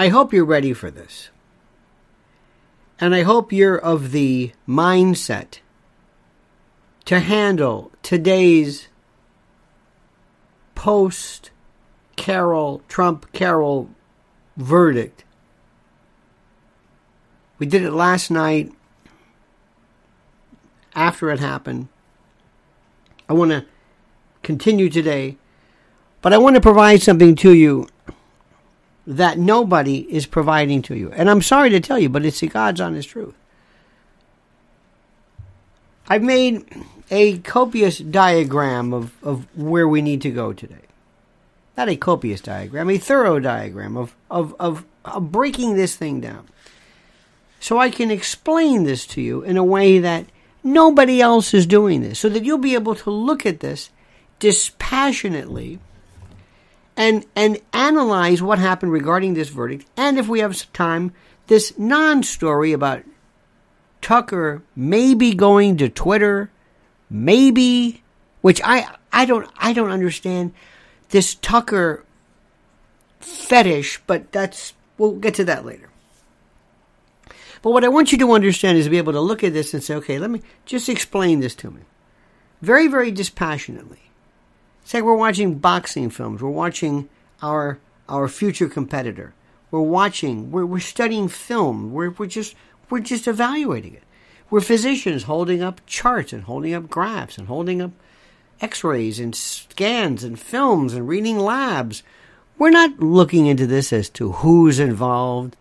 I hope you're ready for this. And I hope you're of the mindset to handle today's post Carroll, Trump Carroll verdict. We did it last night after it happened. I want to continue today, but I want to provide something to you that nobody is providing to you. And I'm sorry to tell you, but it's the God's honest truth. I've made a copious diagram of, of where we need to go today. Not a copious diagram, a thorough diagram of, of, of, of breaking this thing down. So I can explain this to you in a way that nobody else is doing this, so that you'll be able to look at this dispassionately and and analyze what happened regarding this verdict, and if we have time, this non-story about Tucker maybe going to Twitter, maybe, which I I don't I don't understand this Tucker fetish, but that's we'll get to that later. But what I want you to understand is to be able to look at this and say, okay, let me just explain this to me. Very, very dispassionately. It's like we're watching boxing films. We're watching our our future competitor. We're watching. We're, we're studying film. We're, we're just we're just evaluating it. We're physicians holding up charts and holding up graphs and holding up X-rays and scans and films and reading labs. We're not looking into this as to who's involved,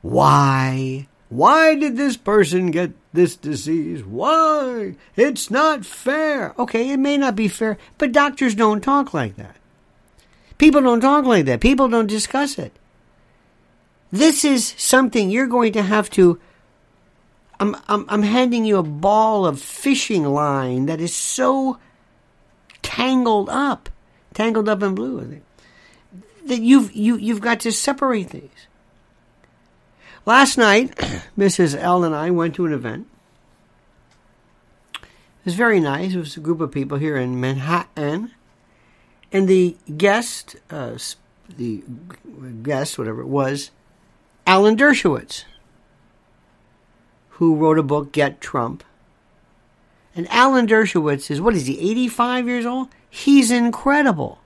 why, why did this person get this disease? Why? It's not fair. Okay, it may not be fair, but doctors don't talk like that. People don't talk like that. People don't discuss it. This is something you're going to have to. I'm, I'm, I'm handing you a ball of fishing line that is so tangled up, tangled up in blue, I think, that you've, you, you've got to separate these. Last night, Mrs. L and I went to an event. It was very nice. It was a group of people here in Manhattan. And the guest, uh, the guest, whatever it was, Alan Dershowitz, who wrote a book, Get Trump. And Alan Dershowitz is, what is he, 85 years old? He's incredible.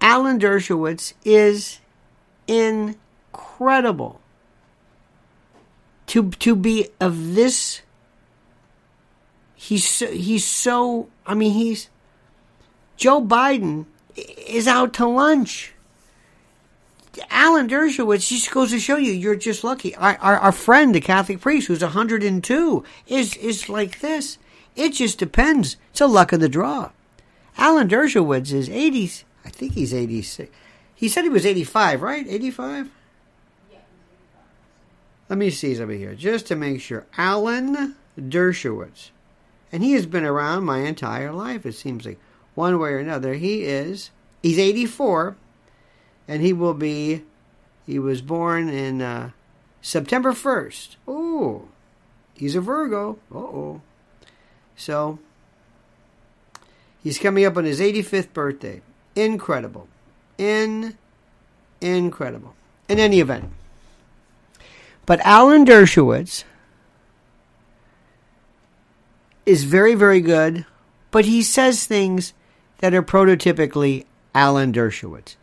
Alan Dershowitz is incredible to to be of this he's so, he's so I mean he's Joe Biden is out to lunch. Alan Dershowitz just goes to show you you're just lucky. Our, our, our friend, the Catholic priest, who's 102, is is like this. It just depends. It's a luck of the draw. Alan Dershowitz is 80. I think he's 86. He said he was 85, right? 85. Let me see something here, just to make sure. Alan Dershowitz. And he has been around my entire life, it seems like. One way or another. He is, he's 84, and he will be, he was born in uh, September 1st. Oh, he's a Virgo. Uh oh. So, he's coming up on his 85th birthday. Incredible. In, incredible. In any event, but Alan Dershowitz is very, very good, but he says things that are prototypically Alan Dershowitz.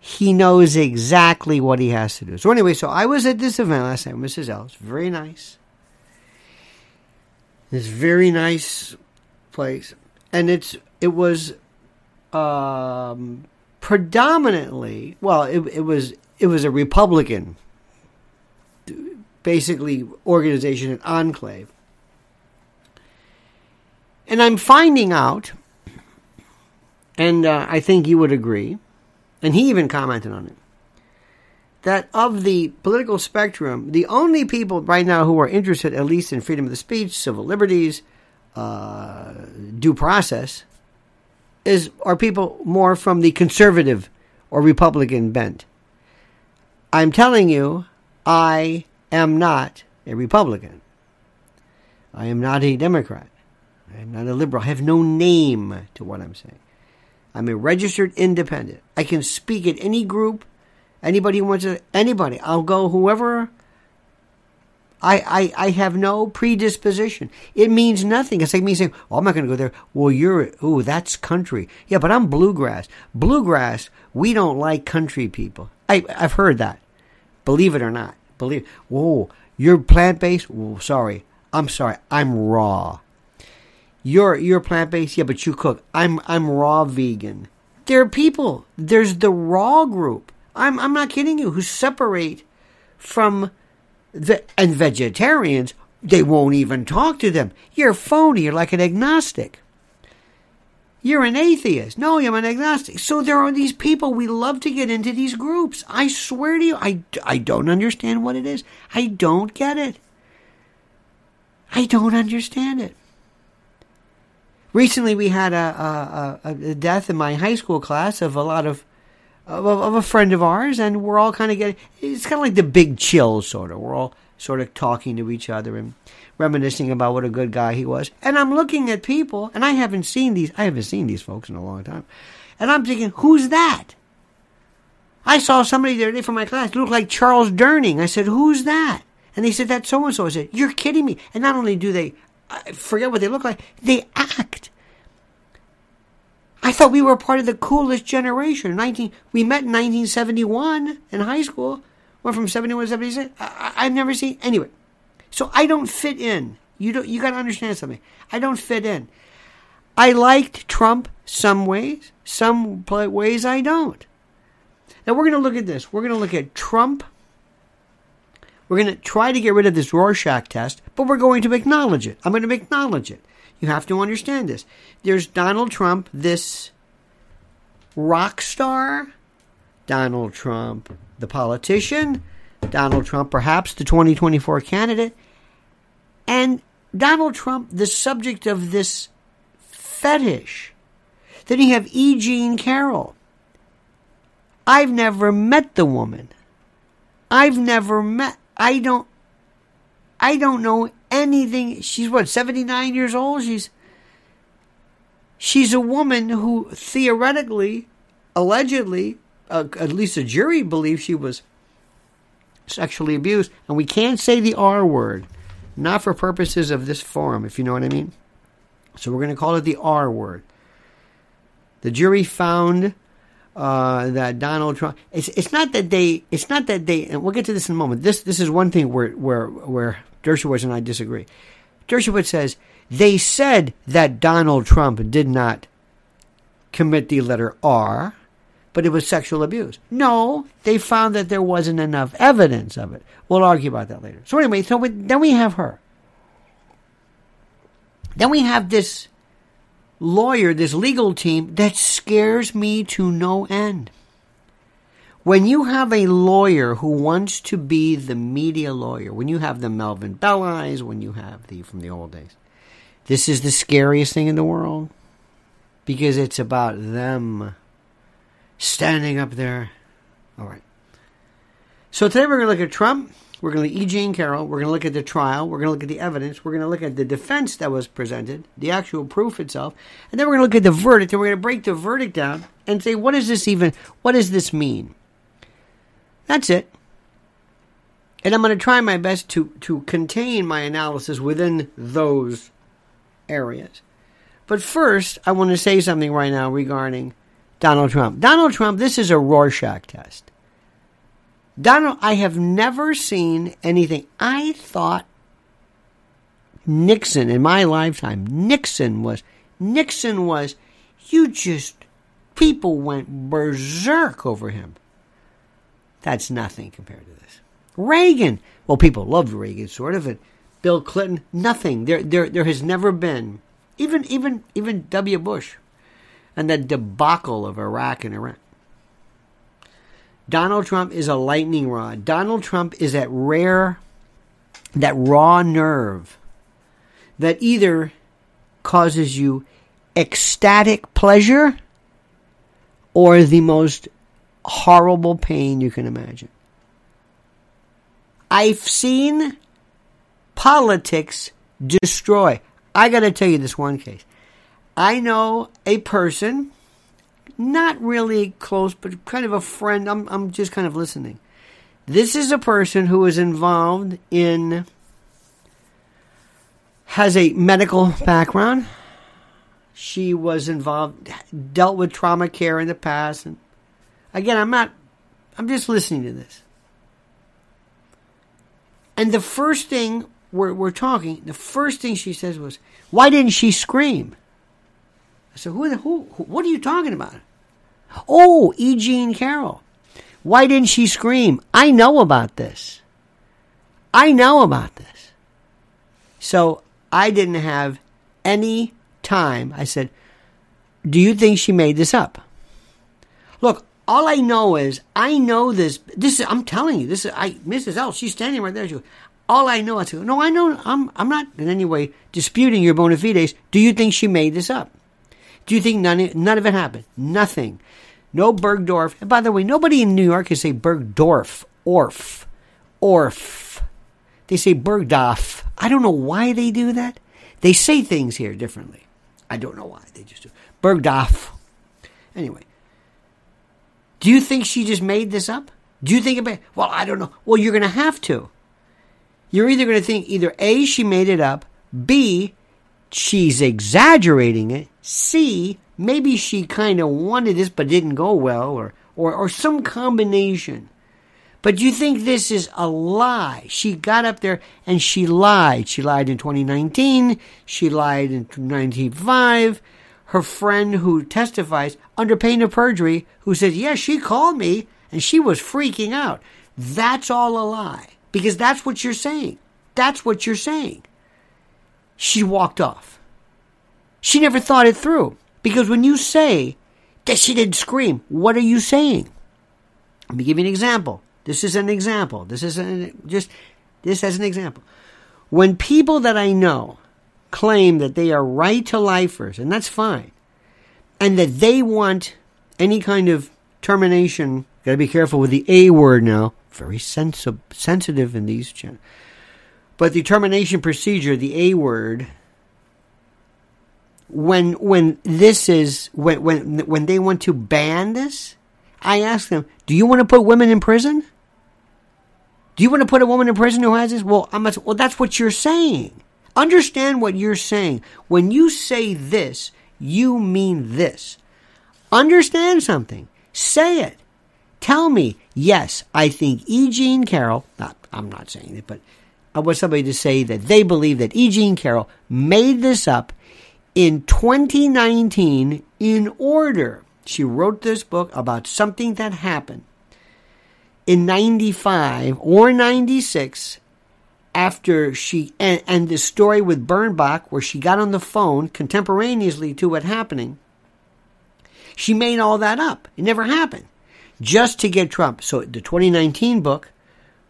He knows exactly what he has to do. So anyway, so I was at this event last night, with Mrs. Ellis. Very nice. This very nice place, and it's it was um, predominantly well, it, it was it was a Republican basically organization, and enclave. And I'm finding out, and uh, I think you would agree, and he even commented on it, that of the political spectrum, the only people right now who are interested, at least in freedom of the speech, civil liberties, uh, due process, is are people more from the conservative or Republican bent. I'm telling you, I am not a Republican. I am not a Democrat. I am not a liberal. I have no name to what I'm saying. I'm a registered independent. I can speak at any group, Anybody who wants to, anybody. I'll go whoever. I, I, I have no predisposition. It means nothing. It's like me saying, oh, I'm not going to go there. Well, you're, ooh, that's country. Yeah, but I'm bluegrass. Bluegrass, we don't like country people. I, I've heard that. Believe it or not. Believe, whoa, you're plant based? Sorry. I'm sorry. I'm raw. You're, you're plant based? Yeah, but you cook. I'm, I'm raw vegan. There are people. There's the raw group. I'm, I'm not kidding you, who separate from the, and vegetarians, they won't even talk to them. You're phony. You're like an agnostic. You're an atheist. No, I'm an agnostic. So there are these people. We love to get into these groups. I swear to you, I, I don't understand what it is. I don't get it. I don't understand it. Recently, we had a, a, a death in my high school class of a lot of of, of a friend of ours, and we're all kind of getting. It's kind of like the big chill, sort of. We're all sort of talking to each other and reminiscing about what a good guy he was. And I'm looking at people, and I haven't seen these. I haven't seen these folks in a long time, and I'm thinking, who's that? I saw somebody the other day from my class look like Charles Durning. I said, who's that? And they said, that's so and so. I said, you're kidding me. And not only do they I forget what they look like, they act. I thought we were part of the coolest generation. 19, we met in 1971 in high school. We're from 71 to 76. I, I've never seen, anyway. So I don't fit in. You don't, you gotta understand something. I don't fit in. I liked Trump some ways, some ways I don't. Now we're gonna look at this. We're gonna look at Trump. We're going to try to get rid of this Rorschach test, but we're going to acknowledge it. I'm going to acknowledge it. You have to understand this. There's Donald Trump, this rock star, Donald Trump, the politician, Donald Trump, perhaps the 2024 candidate, and Donald Trump, the subject of this fetish. Then you have E. Jean Carroll. I've never met the woman. I've never met. I don't. I don't know anything. She's what, 79 years old? She's she's a woman who theoretically, allegedly, uh, at least a jury believes she was sexually abused. And we can't say the R word, not for purposes of this forum, if you know what I mean. So we're going to call it the R word. The jury found uh, that Donald Trump. It's it's not that they. It's not that they. And we'll get to this in a moment. This this is one thing where where where Dershowitz and I disagree. Dershowitz says they said that Donald Trump did not commit the letter R, but it was sexual abuse. No, they found that there wasn't enough evidence of it. We'll argue about that later. So anyway, so we, then we have her. Then we have this lawyer, this legal team that scares me to no end. When you have a lawyer who wants to be the media lawyer, when you have the Melvin Bellis, when you have the from the old days, this is the scariest thing in the world because it's about them standing up there. All right. So today we're going to look at Trump. We're going to look at E. Jean Carroll. We're going to look at the trial. We're going to look at the evidence. We're going to look at the defense that was presented, the actual proof itself. And then we're going to look at the verdict and we're going to break the verdict down and say, what does this even, what does this mean? That's it. And I'm going to try my best to, to contain my analysis within those areas. But first, I want to say something right now regarding Donald Trump. Donald Trump, this is a Rorschach test. Donald, I have never seen anything. I thought Nixon in my lifetime, Nixon was, Nixon was, you just, people went berserk over him. That's nothing compared to this. Reagan. Well, people loved Reagan, sort of. And Bill Clinton, nothing. There, there, there has never been. Even, even, even W. Bush, and the debacle of Iraq and Iran. Donald Trump is a lightning rod. Donald Trump is that rare, that raw nerve that either causes you ecstatic pleasure or the most horrible pain you can imagine. I've seen politics destroy. I got to tell you this one case. I know a person, not really close, but kind of a friend. I'm, I'm just kind of listening. This is a person who is involved in, has a medical background. She was involved, dealt with trauma care in the past. And again, I'm not, I'm just listening to this. And the first thing we're, we're talking, the first thing she says was, Why didn't she scream? Said, who, who, who, what are you talking about? Oh, E. Jean Carroll. Why didn't she scream? I know about this. I know about this. So I didn't have any time. I said, Do you think she made this up? Look, all I know is I know this. This is, I'm telling you, this is I, Mrs. L. She's standing right there. She goes, all I know, I said, no, I know. I'm I'm not in any way disputing your bona fides. Do you think she made this up? Do you think none none of it happened? Nothing. No Bergdorf. And by the way, nobody in New York can say Bergdorf, Orf, Orf. They say Bergdorf. I don't know why they do that. They say things here differently. I don't know why. They just do. Bergdorf. Anyway, do you think she just made this up? Do you think about? Well, I don't know. Well, you're going to have to. You're either going to think either A, she made it up, B, she's exaggerating it, C, maybe she kind of wanted this but didn't go well, or, or, or some combination. But you think this is a lie? She got up there and she lied. She lied in 2019. She lied in 1995. Her friend who testifies under pain of perjury, who says, yes, yeah, she called me and she was freaking out. That's all a lie because that's what you're saying. That's what you're saying. She walked off. She never thought it through because when you say that she didn't scream, what are you saying? Let me give you an example. This is an example. This is an, just this as an example. When people that I know claim that they are right to lifers, and that's fine, and that they want any kind of termination, got to be careful with the A word now, very sensi- sensitive in these channels. But the termination procedure, the A word, when when this is when when when they want to ban this, I ask them, "Do you want to put women in prison? Do you want to put a woman in prison who has this?" Well, I'm well. That's what you're saying. Understand what you're saying. When you say this, you mean this. Understand something. Say it. Tell me, yes, I think E. Jean Carroll, not, I'm not saying it, but I want somebody to say that they believe that E. Jean Carroll made this up in 2019 in order. She wrote this book about something that happened in 95 or 96 after she, and, and the story with Birnbach where she got on the phone contemporaneously to what happening. She made all that up. It never happened just to get Trump. So the 2019 book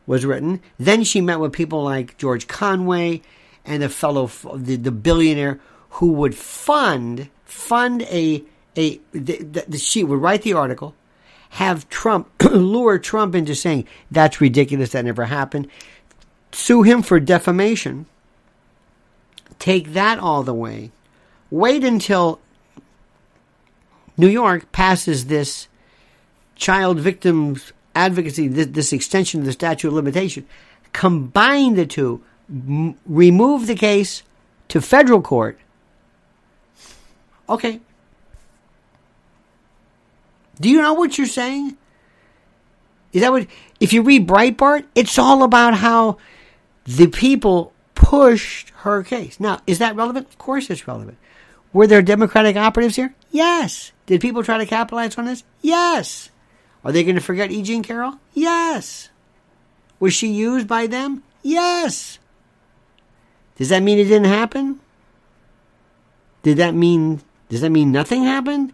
was written. Then she met with people like George Conway and the fellow, the, the billionaire who would fund fund a a the, the, the, she would write the article, have Trump lure Trump into saying that's ridiculous, that never happened, sue him for defamation, take that all the way, wait until New York passes this child victims advocacy, this, this, extension of the statute of limitation, combine the two, m- remove the case to federal court. Okay. Do you know what you're saying? Is that what? If you read Breitbart, it's all about how the people pushed her case. Now, is that relevant? Of course it's relevant. Were there Democratic operatives here? Yes. Did people try to capitalize on this? Yes. Are they going to forget E. Jean Carroll? Yes. Was she used by them? Yes. Does that mean it didn't happen? Did that mean does that mean nothing happened?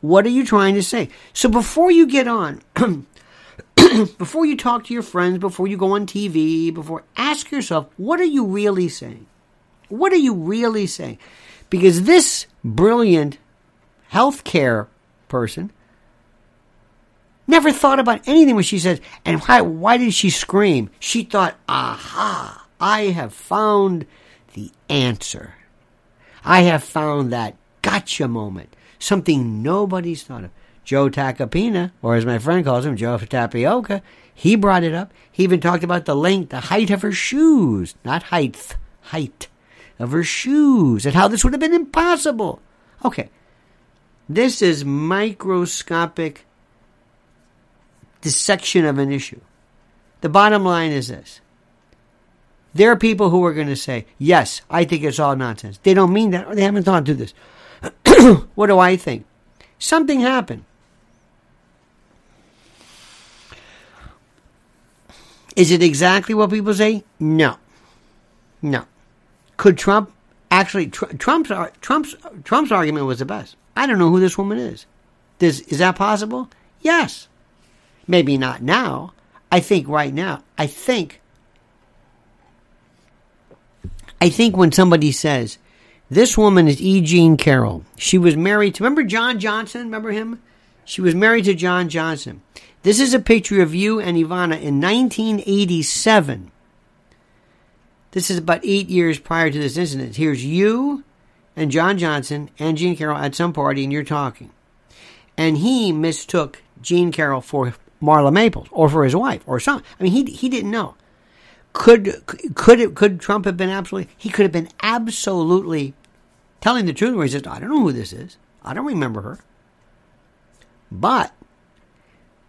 What are you trying to say? So before you get on, before you talk to your friends, before you go on TV, before ask yourself, what are you really saying? What are you really saying? Because this brilliant healthcare person Never thought about anything when she said, and why, why did she scream? She thought, aha, I have found the answer. I have found that gotcha moment. something nobody's thought of. Joe Tacopina, or as my friend calls him, Joe Tapioca, he brought it up. He even talked about the length, the height of her shoes, not height, height of her shoes, and how this would have been impossible. Okay, this is microscopic dissection of an issue. The bottom line is this. There are people who are going to say, yes, I think it's all nonsense. They don't mean that, or they haven't thought through this. what do I think? Something happened. Is it exactly what people say? No. No. Could Trump actually tr- Trump's uh, Trump's Trump's argument was the best. I don't know who this woman is. Does, is that possible? Yes. Maybe not now. I think right now. I think I think when somebody says, this woman is E. Jean Carroll. She was married to, remember John Johnson? Remember him? She was married to John Johnson. This is a picture of you and Ivana in 1987. This is about eight years prior to this incident. Here's you and John Johnson and Jean Carroll at some party, and you're talking. And he mistook Jean Carroll for Marla Maples or for his wife or something. I mean, he, he didn't know. Could could it, could Trump have been absolutely? He could have been absolutely telling the truth where he says, "I don't know who this is. I don't remember her." But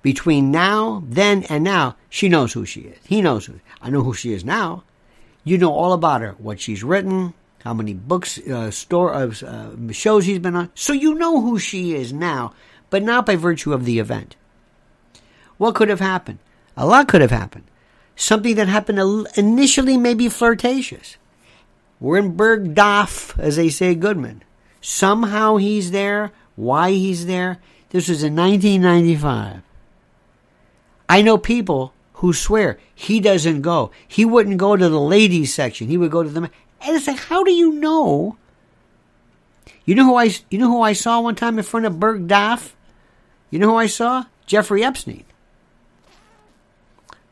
between now, then, and now, she knows who she is. He knows who. I know who she is now. You know all about her, what she's written, how many books, uh, store of uh, shows he's been on. So you know who she is now, but not by virtue of the event. What could have happened? A lot could have happened something that happened initially may be flirtatious. We're in Bergdorf, as they say, Goodman. Somehow he's there. Why he's there? This was in 1995. I know people who swear he doesn't go. He wouldn't go to the ladies section. He would go to the men. And it's like, how do you know? You know who I you know who I saw one time in front of Bergdorf? You know who I saw? Jeffrey Epstein.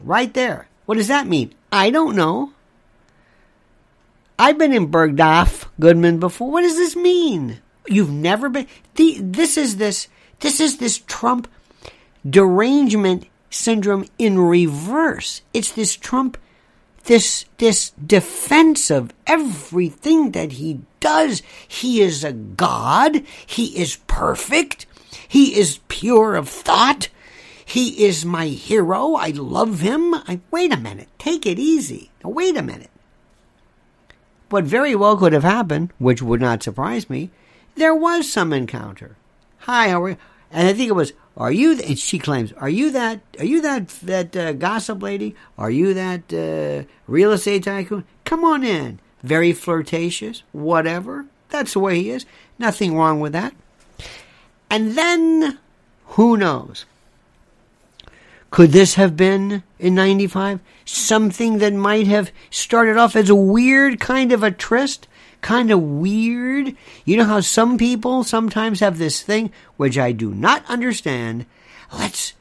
Right there. What does that mean? I don't know. I've been in Bergdorf, Goodman, before. What does this mean? You've never been. The, this is this. This is this Trump derangement syndrome in reverse. It's this Trump, this this defense of everything that he does. He is a god. He is perfect. He is pure of thought. He is my hero. I love him. I, wait a minute. Take it easy. Wait a minute. What very well could have happened, which would not surprise me, there was some encounter. Hi, how are you? And I think it was, are you, and she claims, are you that, are you that, that uh, gossip lady? Are you that uh, real estate tycoon? Come on in. Very flirtatious, whatever. That's the way he is. Nothing wrong with that. And then, who knows? Could this have been in 95? Something that might have started off as a weird kind of a tryst? Kind of weird? You know how some people sometimes have this thing, which I do not understand. Let's,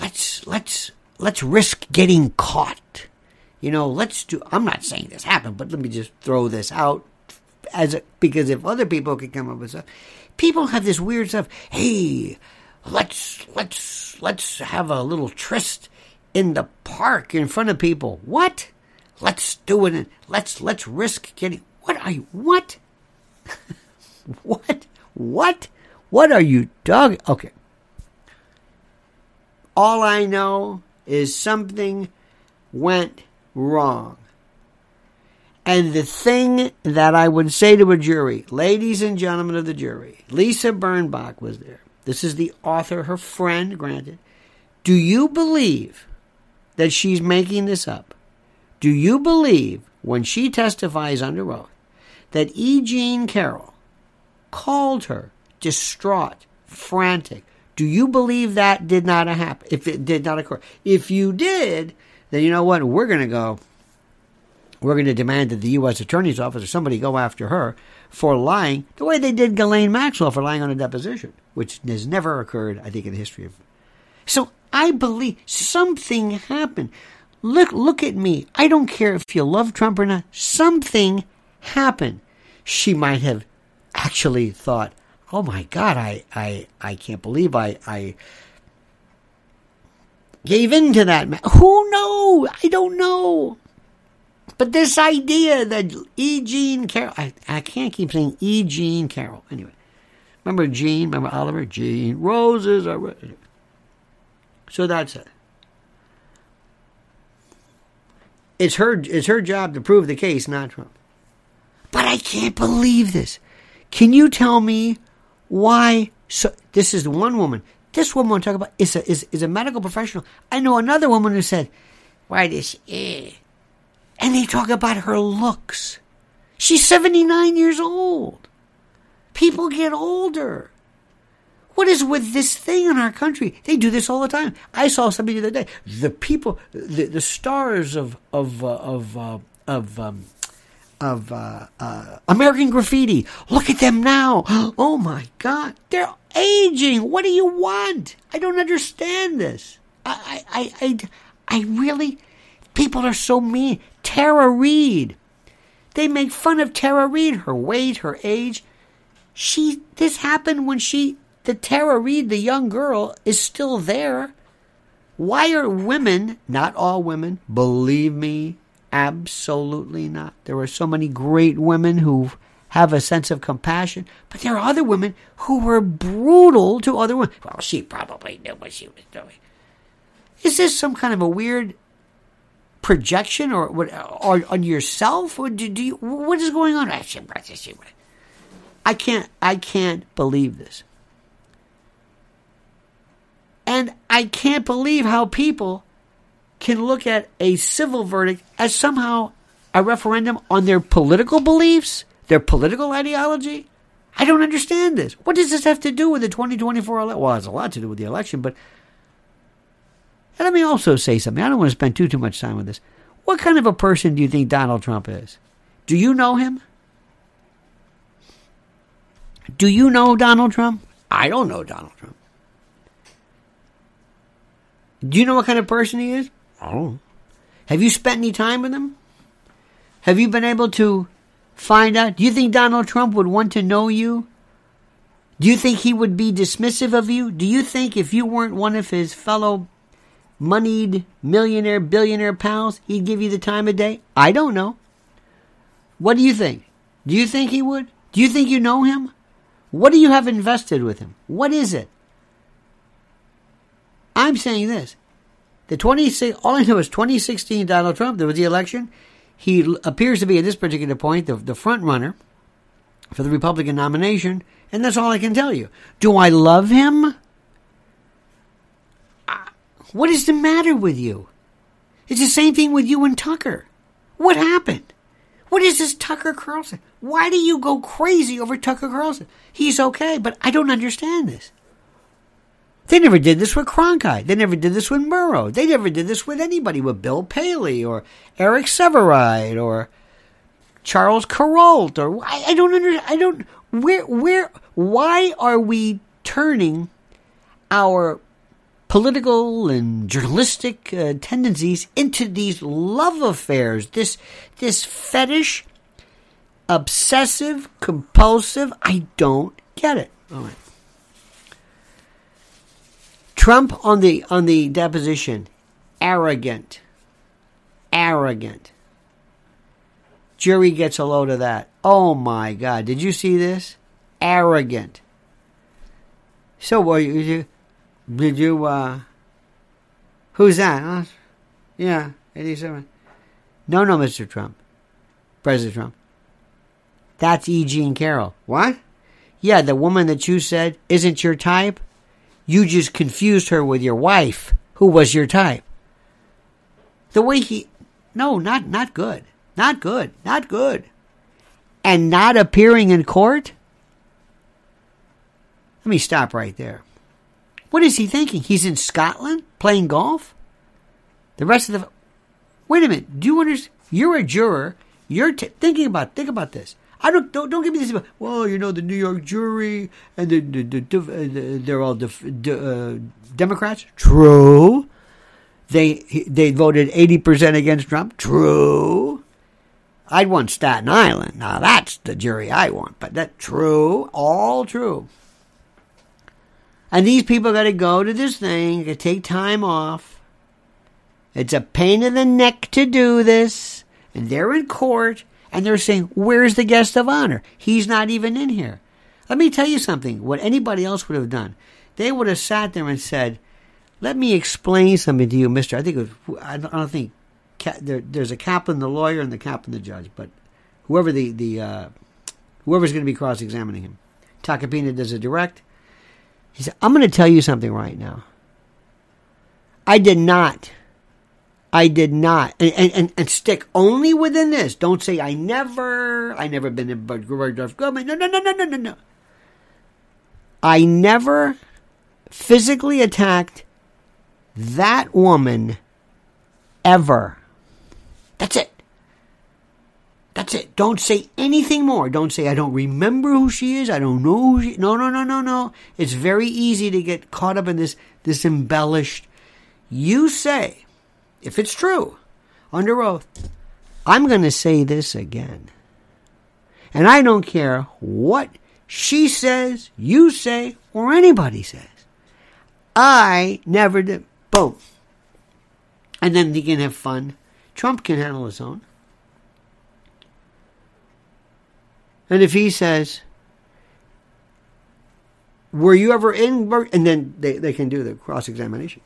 let's, let's, let's risk getting caught. You know, let's do, I'm not saying this happened, but let me just throw this out as a, because if other people could come up with stuff, people have this weird stuff. Hey, let's let's let's have a little tryst in the park in front of people. What? Let's do it. Let's let's risk getting. What are you? What? what? What? What are you dog? Okay. All I know is something went wrong. And the thing that I would say to a jury, ladies and gentlemen of the jury, Lisa Birnbach was there. This is the author, her friend, granted. Do you believe that she's making this up? Do you believe, when she testifies under oath, that E. Jean Carroll called her distraught, frantic? Do you believe that did not happen? If it did not occur, if you did, then you know what? We're going to go. We're going to demand that the U.S. Attorney's Office or somebody go after her for lying the way they did Ghislaine Maxwell for lying on a deposition, which has never occurred, I think, in the history of. So I believe something happened. Look, look at me. I don't care if you love Trump or not. Something happened. She might have actually thought, oh my God, I, I, I can't believe I, I gave in to that man. Who knows? I don't know. But this idea that E. Jean Carroll, I, I can't keep saying E. Jean Carroll. Anyway, remember Jean? Remember Oliver? Jean. Roses are red. So that's it. It's her, it's her job to prove the case, not Trump. But I can't believe this. Can you tell me why? So this is one woman. This woman I'm talking about is a, is, is a medical professional. I know another woman who said, "Why this?" Eh? And they talk about her looks. She's 79 years old. People get older. What is with this thing in our country? They do this all the time. I saw somebody the other day. The people, the, the stars of of uh, of uh, of um, of uh, uh, American Graffiti. Look at them now. Oh my God, they're aging. What do you want? I don't understand this. I I I, I really. People are so mean. Tara Reid. They make fun of Tara Reid, her weight, her age. She this happened when she the Tara Reid, the young girl, is still there. Why are women, not all women, believe me, absolutely not. There are so many great women who have a sense of compassion, but there are other women who were brutal to other women. Well, she probably knew what she was doing. Is this some kind of a weird projection or, or on yourself? Or do, do you, what is going on? I can't, I can't believe this. And I can't believe how people can look at a civil verdict as somehow a referendum on their political beliefs, their political ideology. I don't understand this. What does this have to do with the 2024 election? Well, it has a lot to do with the election, but and let me also say something. I don't want to spend too too much time with this. What kind of a person do you think Donald Trump is? Do you know him? Do you know Donald Trump? I don't know Donald Trump. Do you know what kind of person he is? Oh. Have you spent any time with him? Have you been able to find out? Do you think Donald Trump would want to know you? Do you think he would be dismissive of you? Do you think if you weren't one of his fellow moneyed millionaire, billionaire pals, he'd give you the time of day? I don't know. What do you think? Do you think he would? Do you think you know him? What do you have invested with him? What is it? I'm saying this. The 20, all I know is 2016 Donald Trump, there was the election. He appears to be, at this particular point, the, the front runner for the Republican nomination, and that's all I can tell you. Do I love him? What is the matter with you? It's the same thing with you and Tucker. What happened? What is this Tucker Carlson? Why do you go crazy over Tucker Carlson? He's okay, but I don't understand this. They never did this with Cronkite. They never did this with Murrow. They never did this with anybody, with Bill Paley or Eric Sevareid or Charles Kuralt or I, I don't under I don't where where why are we turning our political and journalistic uh, tendencies into these love affairs this this fetish obsessive compulsive I don't get it. All right. Trump on the on the deposition, arrogant, arrogant. Jury gets a load of that. Oh my God! Did you see this? Arrogant. So, what you? Did you? Uh, who's that? Yeah, eighty-seven. No, no, Mr. Trump, President Trump. That's E. Jean Carroll. What? Yeah, the woman that you said isn't your type. You just confused her with your wife, who was your type. The way he. No, not, not good. Not good. Not good. And not appearing in court? Let me stop right there. What is he thinking? He's in Scotland playing golf? The rest of the. Wait a minute. Do you understand? You're a juror. You're t- thinking about. Think about this. I don't don't, don't give me this. Well, you know the New York jury and the, the, the, the they're all uh, Democrats. True. They they voted eighty percent against Trump. True. I'd want Staten Island. Now that's the jury I want. But that true, all true. And these people got to go to this thing, got to take time off. It's a pain in the neck to do this. And they're in court and they're saying, Where's the guest of honor? He's not even in here. Let me tell you something. What anybody else would have done, they would have sat there and said, Let me explain something to you, mister. I think it was, I don't think there, there's a Kaplan, the lawyer, and the Kaplan, the judge. But whoever the, the uh, whoever's going to be cross examining him, Tacopina does a direct. He said, I'm going to tell you something right now. I did not. I did not. And, and, and, stick only within this. Don't say, I never, I never been in Bergdorf Goodman. No, no, no, no, no, no, no. I never physically attacked that woman ever. That's it. That's it. Don't say anything more. Don't say, I don't remember who she is. I don't know who she No, no, no, no, no. It's very easy to get caught up in this, this embellished. You say, if it's true, under oath, I'm going to say this again. And I don't care what she says, you say, or anybody says. I never did. Boom. And then you can have fun. Trump can handle his own. And if he says, Were you ever in? And then they, they can do the cross examination.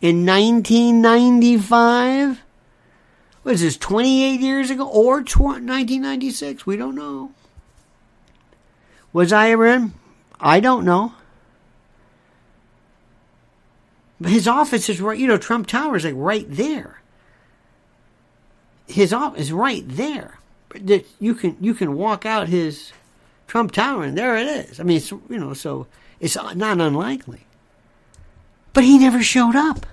In 1995, was this 28 years ago or 1996? We don't know. Was I ever in? I don't know. His office is right, you know, Trump Tower is like right there. His office is right there that you can you can walk out his Trump Tower and there it is. I mean, it's you know, so it's not unlikely. But he never showed up.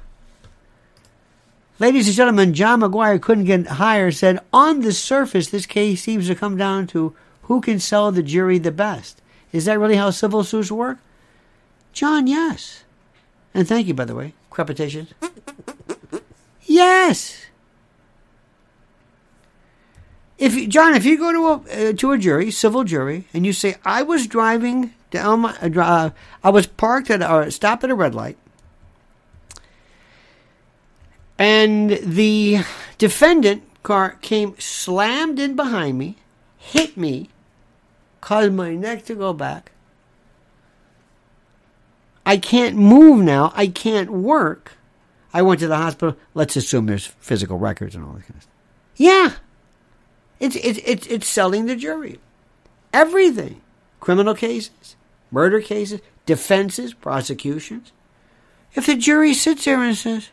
Ladies and gentlemen, John McGuire couldn't get higher. Said on the surface, this case seems to come down to who can sell the jury the best. Is that really how civil suits work? John, yes. And thank you, by the way. Crepitations. yes. If John, if you go to a uh, to a jury, civil jury, and you say I was driving down my, uh, uh I was parked at or stopped at a red light, and the defendant car came slammed in behind me, hit me, caused my neck to go back. I can't move now. I can't work. I went to the hospital. Let's assume there's physical records and all that kind of stuff. Yeah, it's, it's, it's, it's selling the jury. Everything. Criminal cases, murder cases, defenses, prosecutions. If the jury sits there and says,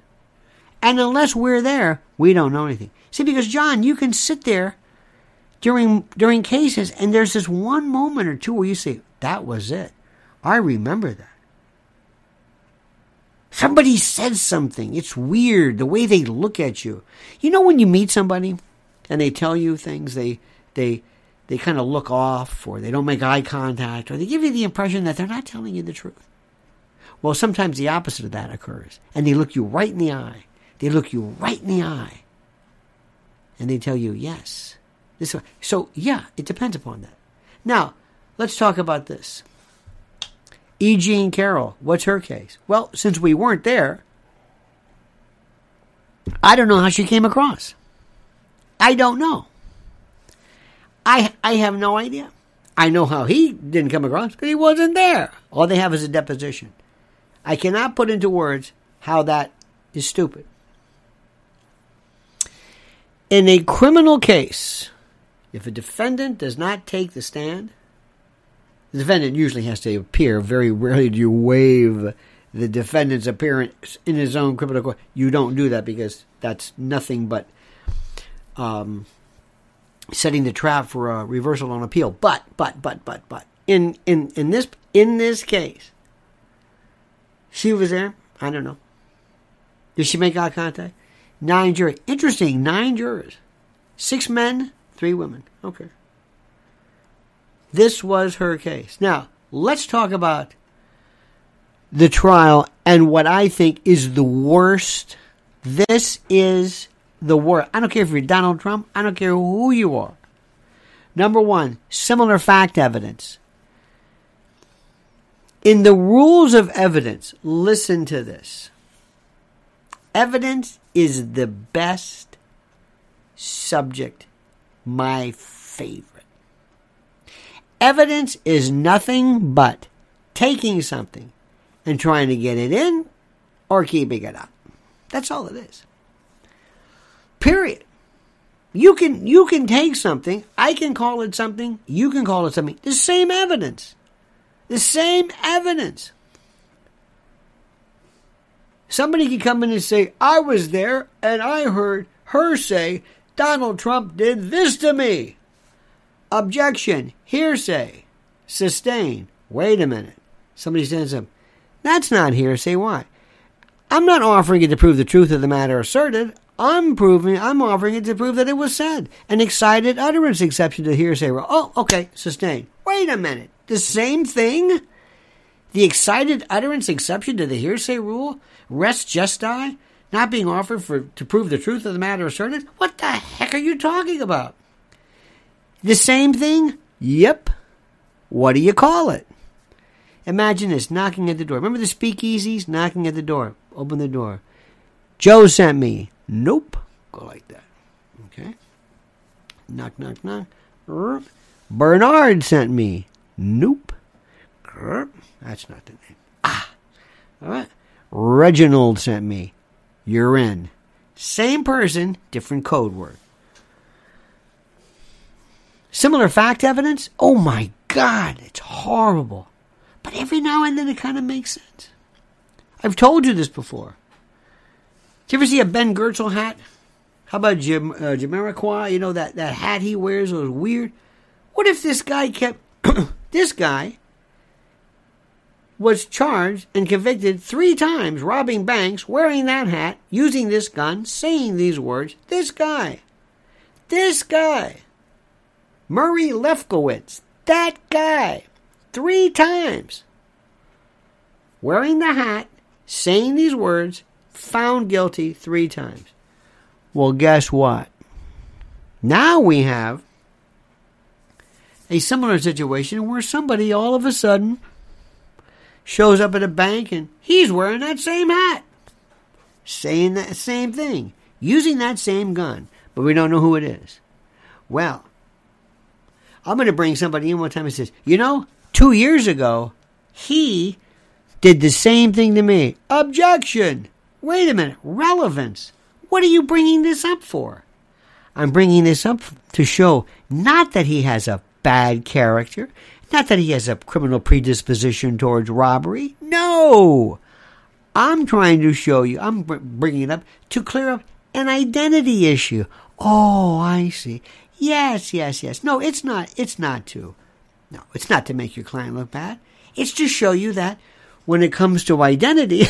and unless we're there, we don't know anything. See, because John, you can sit there during during cases, and there's this one moment or two where you say, "That was it. I remember that." Somebody said something. It's weird the way they look at you. You know when you meet somebody and they tell you things, they they they kind of look off or they don't make eye contact or they give you the impression that they're not telling you the truth. Well, sometimes the opposite of that occurs. And they look you right in the eye. They look you right in the eye. And they tell you, yes. This so yeah, it depends upon that. Now, let's talk about this. E. Jean Carroll, what's her case? Well, since we weren't there, I don't know how she came across. I don't know. I I have no idea. I know how he didn't come across because he wasn't there. All they have is a deposition. I cannot put into words how that is stupid. In a criminal case, if a defendant does not take the stand, the defendant usually has to appear. Very rarely do you waive the defendant's appearance in his own criminal court. You don't do that because that's nothing but um, setting the trap for a reversal on appeal. But, but, but, but, but, in, in, in this, in this case, she was there. I don't know. Did she make eye contact? Nine jurors. Interesting. Nine jurors. Six men, three women. Okay. This was her case. Now, let's talk about the trial and what I think is the worst. This is the word. I don't care if you're Donald Trump. I don't care who you are. Number one, similar fact evidence. In the rules of evidence, listen to this. Evidence is the best subject, my favorite. Evidence is nothing but taking something and trying to get it in or keeping it out. That's all it is. Period. You can you can take something, I can call it something, you can call it something. The same evidence. The same evidence. Somebody can come in and say, I was there and I heard her say, Donald Trump did this to me. Objection, hearsay, sustain. Wait a minute. Somebody says something. That's not hearsay. Why? I'm not offering it to prove the truth of the matter asserted. I'm proving, I'm offering it to prove that it was said. An excited utterance exception to hearsay rule. Oh, okay, sustained. Wait a minute. The same thing? The excited utterance exception to the hearsay rule? Res gestae? Not being offered for to prove the truth of the matter asserted? What the heck are you talking about? The same thing? Yep. What do you call it? Imagine this knocking at the door. Remember the speakeasies? Knocking at the door. Open the door. Joe sent me. Nope. Go like that. Okay. Knock, knock, knock. Bernard sent me. Nope. That's not the name. Ah. All right. Reginald sent me. You're in. Same person, different code word. Similar fact evidence? Oh my God, it's horrible. But every now and then it kind of makes sense. I've told you this before. You ever see a Ben Goertzel hat? How about Jim uh, Jamiroquai? You know that, that hat he wears was weird. What if this guy kept this guy was charged and convicted three times robbing banks, wearing that hat, using this gun, saying these words. This guy, this guy, Murray Lefkowitz, that guy, three times, wearing the hat, saying these words, found guilty three times. Well, guess what? Now we have a similar situation where somebody all of a sudden shows up at a bank and he's wearing that same hat, saying that same thing, using that same gun, but we don't know who it is. Well, I'm going to bring somebody in one time and says, you know, two years ago, he did the same thing to me. Objection. Wait a minute. Relevance. What are you bringing this up for? I'm bringing this up to show not that he has a bad character, not that he has a criminal predisposition towards robbery. No! I'm trying to show you, I'm bringing it up to clear up an identity issue. Oh, I see. Yes, yes, yes. No, it's not. It's not to. No, it's not to make your client look bad. It's to show you that when it comes to identity,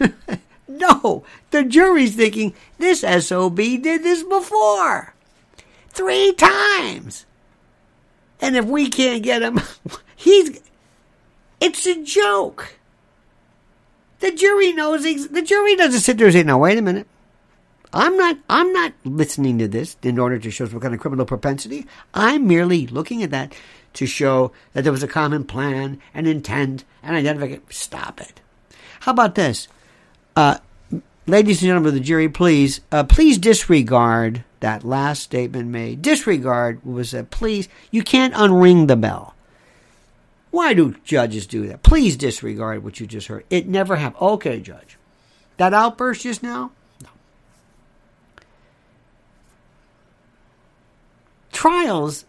no, the jury's thinking this SOB did this before. Three times. And if we can't get him, he's. It's a joke. The jury knows. The jury doesn't sit there and say, "No, wait a minute. I'm not. I'm not listening to this in order to show some kind of criminal propensity. I'm merely looking at that to show that there was a common plan, and intent, and identification. Stop it. How about this, uh, ladies and gentlemen of the jury? Please, uh, please disregard that last statement made. Disregard was that please, you can't unring the bell. Why do judges do that? Please disregard what you just heard. It never happened. Okay, judge. That outburst just now? No. Trials,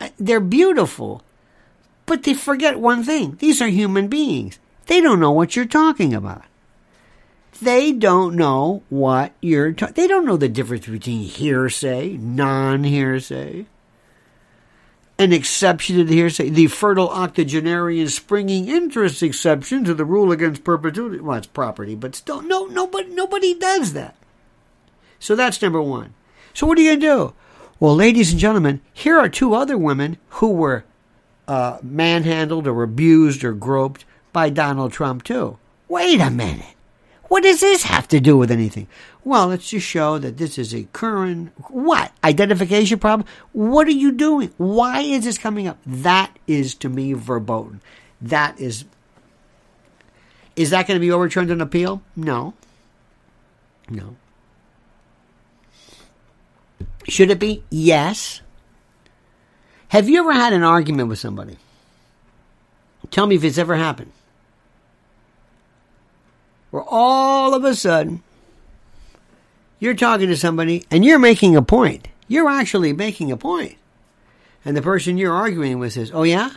uh, they're beautiful, but they forget one thing. These are human beings. They don't know what you're talking about they don't know what you're talking. They don't know the difference between hearsay, non-hearsay, an exception to the hearsay, the fertile octogenarian springing interest exception to the rule against perpetuity. Well, it's property, but still, no, nobody, nobody does that. So that's number one. So what are you going to do? Well, ladies and gentlemen, here are two other women who were uh, manhandled or abused or groped by Donald Trump too. Wait a minute. What does this have to do with anything? Well, let's just show that this is a current what identification problem. What are you doing? Why is this coming up? That is to me verboten. That is. Is that going to be overturned on appeal? No. No. Should it be? Yes. Have you ever had an argument with somebody? Tell me if it's ever happened where all of a sudden you're talking to somebody and you're making a point. You're actually making a point. And the person you're arguing with says, "Oh yeah?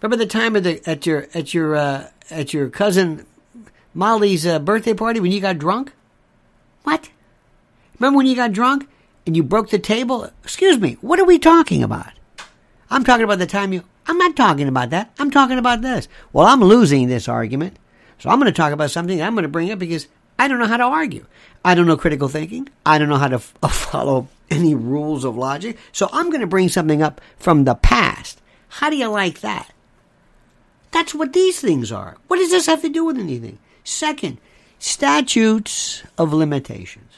Remember the time at the at your at your uh, at your cousin Molly's uh, birthday party when you got drunk? What? Remember when you got drunk and you broke the table? Excuse me, what are we talking about? I'm talking about the time you I'm not talking about that. I'm talking about this. Well, I'm losing this argument. So I'm going to talk about something I'm going to bring up because I don't know how to argue. I don't know critical thinking. I don't know how to f- follow any rules of logic. So I'm going to bring something up from the past. How do you like that? That's what these things are. What does this have to do with anything? Second, statutes of limitations.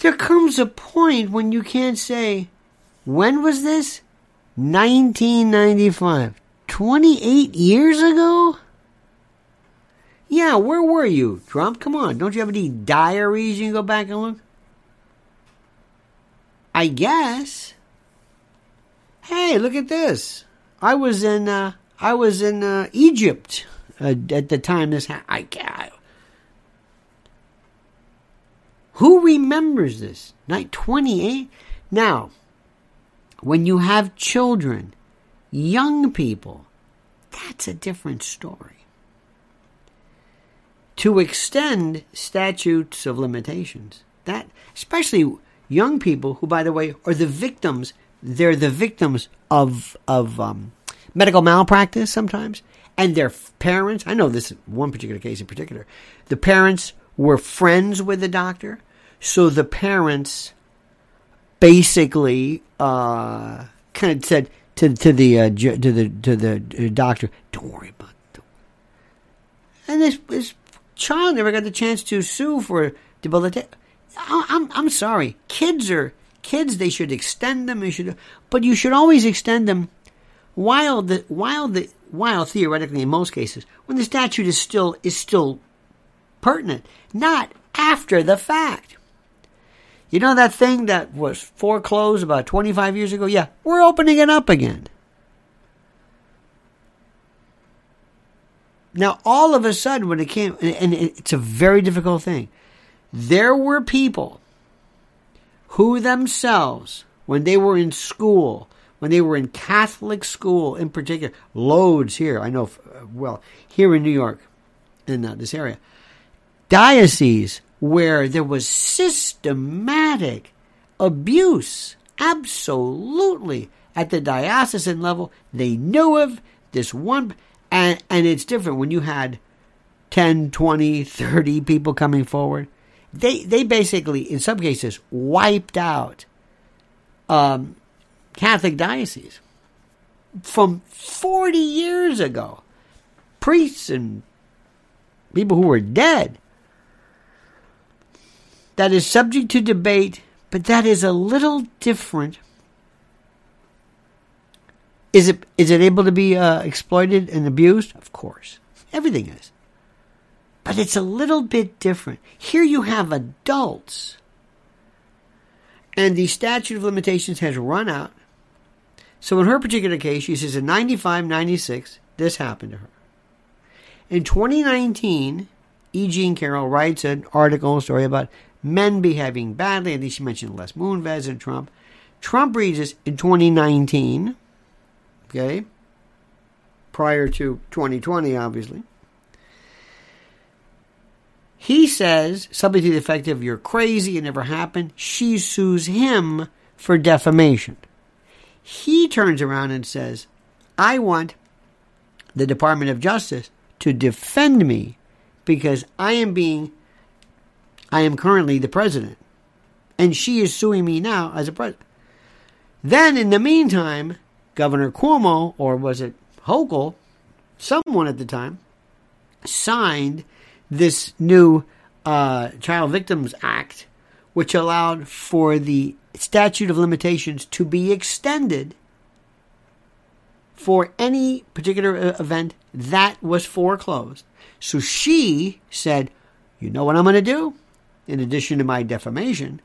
There comes a point when you can't say, when was this? 1995. 28 years ago? Yeah, where were you, Trump? Come on, don't you have any diaries you can go back and look? I guess. Hey, look at this. I was in uh, I was in uh, Egypt uh, at the time this happened. I can't. Who remembers this? Night 28? Now, when you have children Young people, that's a different story. To extend statutes of limitations, that especially young people who, by the way, are the victims. They're the victims of of um, medical malpractice sometimes, and their parents. I know this one particular case in particular. The parents were friends with the doctor, so the parents basically uh, kind of said, to to the uh, to the to the uh, doctor. Don't worry about it. And this this child never got the chance to sue for debilitation. I'm I'm sorry. Kids are kids. They should extend them. They should, but you should always extend them while the while the while theoretically in most cases when the statute is still is still pertinent, not after the fact. You know that thing that was foreclosed about 25 years ago? Yeah, we're opening it up again. Now, all of a sudden, when it came, and it's a very difficult thing, there were people who themselves, when they were in school, when they were in Catholic school in particular, loads here, I know, well, here in New York, in uh, this area, dioceses where there was systematic abuse, absolutely, at the diocesan level. They knew of this one, and, and it's different when you had 10, 20, 30 people coming forward. They, they basically, in some cases, wiped out um, Catholic dioceses from 40 years ago. Priests and people who were dead that is subject to debate, but that is a little different. Is it is it able to be uh, exploited and abused? Of course, everything is. But it's a little bit different. Here you have adults, and the statute of limitations has run out. So in her particular case, she says in 95, 96, this happened to her. In 2019, E. Jean Carroll writes an article, story about men behaving badly. I think she mentioned Les Moonves and Trump. Trump reads this in 2019, okay, prior to 2020, obviously. He says something to the effect of, You're crazy, it never happened. She sues him for defamation. He turns around and says, I want the Department of Justice to defend me because I am being I am currently the president. And she is suing me now as a president. Then, in the meantime, Governor Cuomo, or was it Hochul, someone at the time signed this new uh, Child Victims Act, which allowed for the statute of limitations to be extended for any particular uh, event that was foreclosed. So she said, You know what I'm going to do? In addition to my defamation,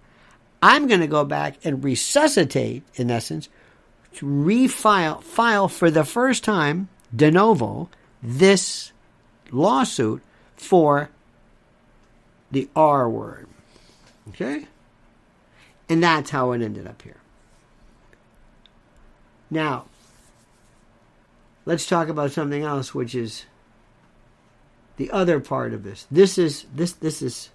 I'm going to go back and resuscitate, in essence, to refile, file for the first time, de novo, this lawsuit for the R word. Okay? And that's how it ended up here. Now, let's talk about something else, which is the other part of this. This is this this is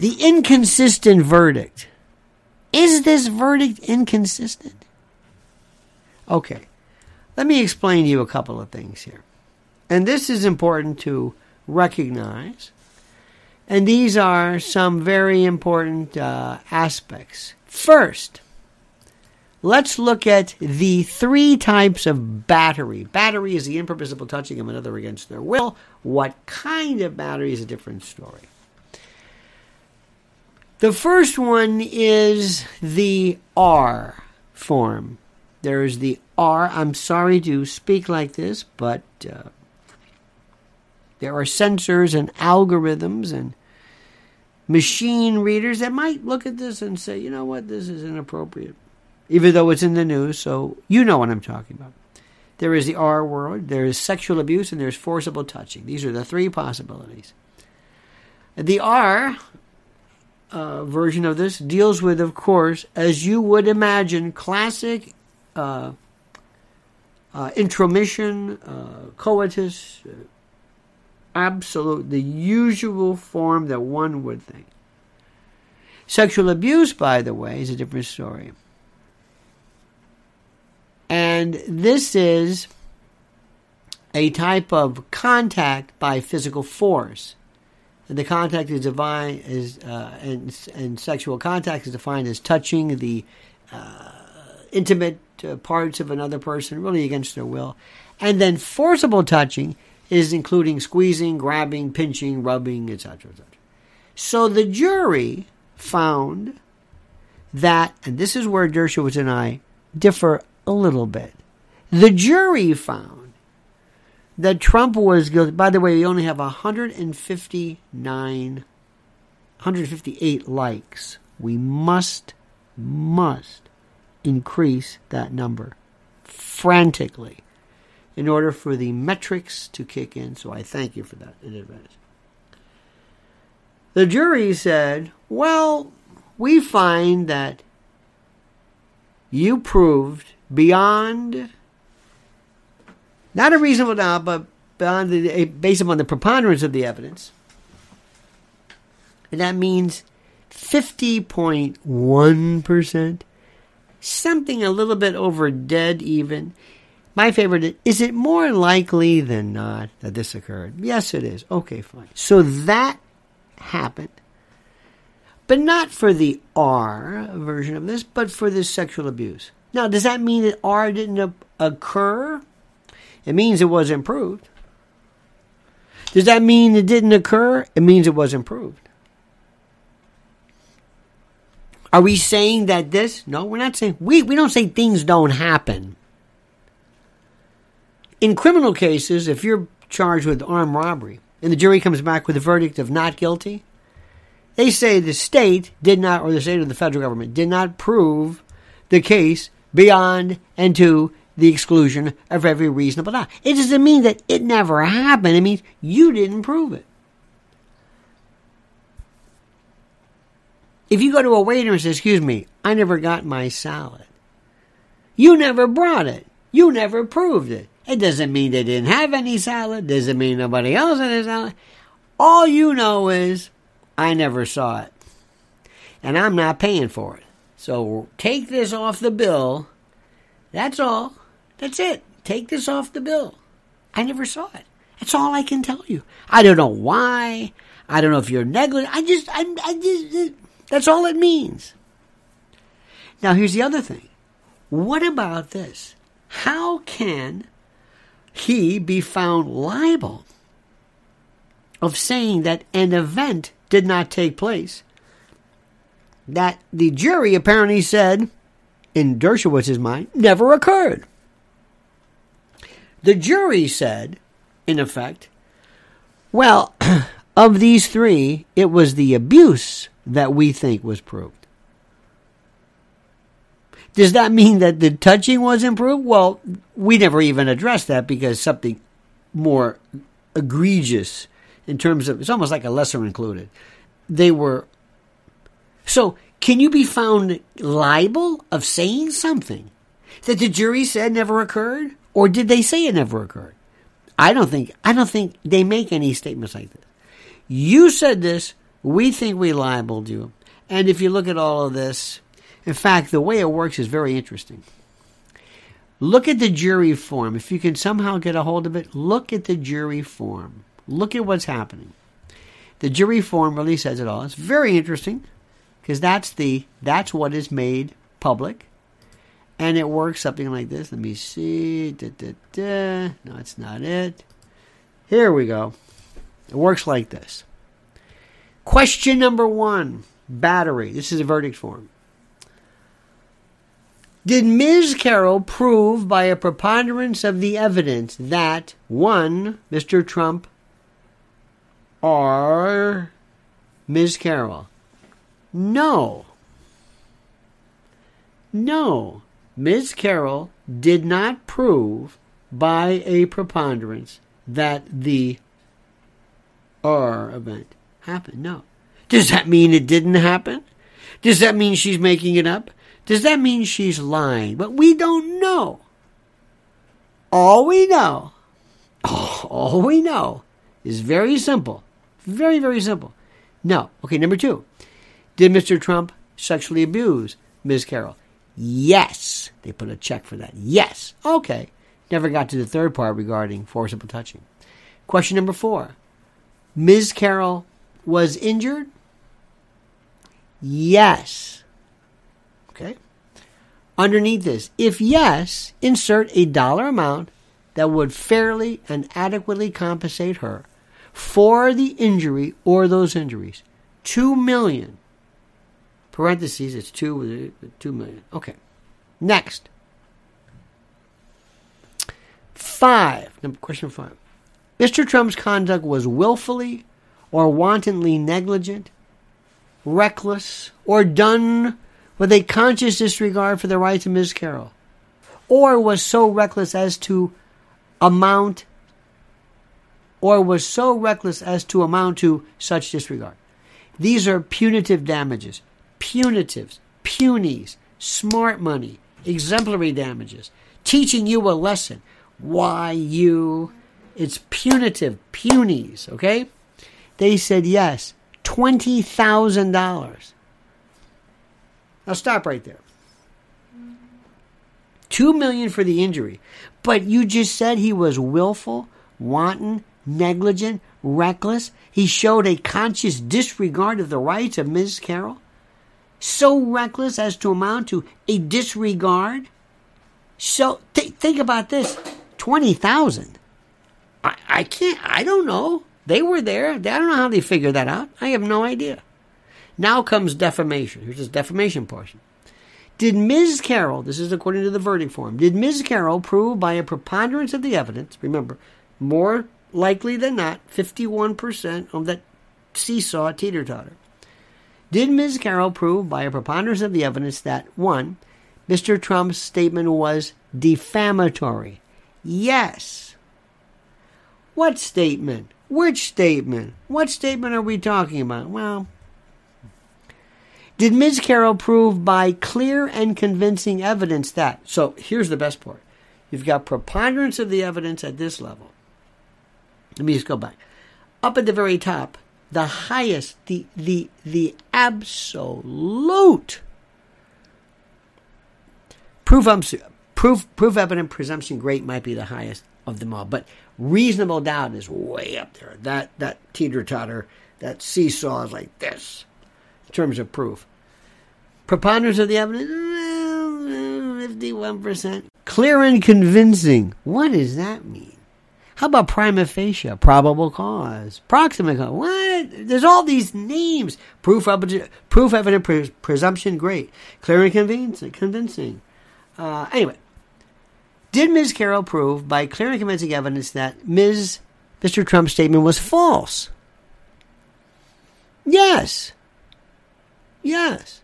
the inconsistent verdict. Is this verdict inconsistent? Okay. Let me explain to you a couple of things here. And this is important to recognize. And these are some very important uh, aspects. First, let's look at the three types of battery. Battery is the impermissible touching of another against their will. What kind of battery is a different story. The first one is the R form. There's the R. I'm sorry to speak like this, but uh, there are sensors and algorithms and machine readers that might look at this and say, you know what, this is inappropriate, even though it's in the news, so you know what I'm talking about. There is the R word, there is sexual abuse, and there's forcible touching. These are the three possibilities. The R uh, version of this deals with, of course, as you would imagine, classic uh, uh, intromission, uh, coitus, uh, absolute, the usual form that one would think. Sexual abuse, by the way, is a different story. And this is a type of contact by physical force. The contact is defined as, uh, and, and sexual contact is defined as touching the uh, intimate uh, parts of another person, really against their will. And then forcible touching is including squeezing, grabbing, pinching, rubbing, etc. etc. So the jury found that, and this is where Dershowitz and I differ a little bit. The jury found that Trump was guilty. By the way, we only have 159, 158 likes. We must, must increase that number frantically in order for the metrics to kick in. So I thank you for that in advance. The jury said, well, we find that you proved beyond not a reasonable doubt, but beyond the, eh, based upon the preponderance of the evidence. And that means 50.1%, something a little bit over dead even. My favorite is it more likely than not that this occurred? Yes, it is. Okay, fine. So that happened. But not for the R version of this, but for this sexual abuse. Now, does that mean that R didn't occur? It means it was improved. Does that mean it didn't occur? It means it was improved. Are we saying that this? No, we're not saying. We, we don't say things don't happen. In criminal cases, if you're charged with armed robbery and the jury comes back with a verdict of not guilty, they say the state did not, or the state or the federal government did not prove the case beyond and to the exclusion of every reasonable doubt. It doesn't mean that it never happened. It means you didn't prove it. If you go to a waiter and say, Excuse me, I never got my salad. You never brought it. You never proved it. It doesn't mean they didn't have any salad. Doesn't mean nobody else had a salad. All you know is I never saw it. And I'm not paying for it. So take this off the bill. That's all. That's it. Take this off the bill. I never saw it. That's all I can tell you. I don't know why. I don't know if you're negligent. I just, I, I just, uh, that's all it means. Now, here's the other thing. What about this? How can he be found liable of saying that an event did not take place that the jury apparently said, in Dershowitz's mind, never occurred. The jury said, in effect, well, of these three, it was the abuse that we think was proved. Does that mean that the touching was improved? Well, we never even addressed that because something more egregious in terms of it's almost like a lesser included. They were so can you be found liable of saying something that the jury said never occurred? Or did they say it never occurred? I don't think I don't think they make any statements like this. You said this, we think we libeled you. And if you look at all of this, in fact, the way it works is very interesting. Look at the jury form. If you can somehow get a hold of it, look at the jury form. Look at what's happening. The jury form really says it all. It's very interesting because that's the that's what is made public, and it works something like this. Let me see. Da, da, da. No, it's not it. Here we go. It works like this. Question number one: Battery. This is a verdict form. Did Ms. Carroll prove by a preponderance of the evidence that one, Mr. Trump, or Ms. Carroll no. No. Ms. Carroll did not prove by a preponderance that the R event happened. No. Does that mean it didn't happen? Does that mean she's making it up? Does that mean she's lying? But we don't know. All we know, all we know is very simple. Very, very simple. No. Okay, number two. Did Mr. Trump sexually abuse Ms. Carroll? Yes. They put a check for that. Yes. Okay. Never got to the third part regarding forcible touching. Question number four Ms. Carroll was injured? Yes. Okay. Underneath this, if yes, insert a dollar amount that would fairly and adequately compensate her for the injury or those injuries. Two million Parentheses, it's two, uh, two million. Okay. Next. Five. Number, question five. Mr. Trump's conduct was willfully or wantonly negligent, reckless, or done with a conscious disregard for the rights of Ms. Carroll, or was so reckless as to amount or was so reckless as to amount to such disregard. These are punitive damages punitives, punies, smart money, exemplary damages, teaching you a lesson. Why you? It's punitive, punies, okay? They said yes, $20,000. Now stop right there. 2 million for the injury. But you just said he was willful, wanton, negligent, reckless. He showed a conscious disregard of the rights of Ms. Carroll so reckless as to amount to a disregard? So th- think about this 20,000. I, I can't, I don't know. They were there. I don't know how they figured that out. I have no idea. Now comes defamation. Here's this defamation portion. Did Ms. Carroll, this is according to the verdict form, did Ms. Carroll prove by a preponderance of the evidence, remember, more likely than not, 51% of that seesaw teeter totter, did Ms. Carroll prove by a preponderance of the evidence that, one, Mr. Trump's statement was defamatory? Yes. What statement? Which statement? What statement are we talking about? Well, did Ms. Carroll prove by clear and convincing evidence that? So here's the best part. You've got preponderance of the evidence at this level. Let me just go back. Up at the very top, the highest, the the the absolute proof um, proof proof evident presumption great might be the highest of them all, but reasonable doubt is way up there. That that teeter totter, that seesaw is like this in terms of proof. Preponderance of the evidence, fifty-one percent. Clear and convincing. What does that mean? How about prima facie, probable cause, proximate cause? What? There's all these names. Proof, proof, evident, pres- presumption, great. Clear and convincing. convincing. Uh, anyway, did Ms. Carroll prove by clear and convincing evidence that Ms. Mr. Trump's statement was false? Yes. Yes.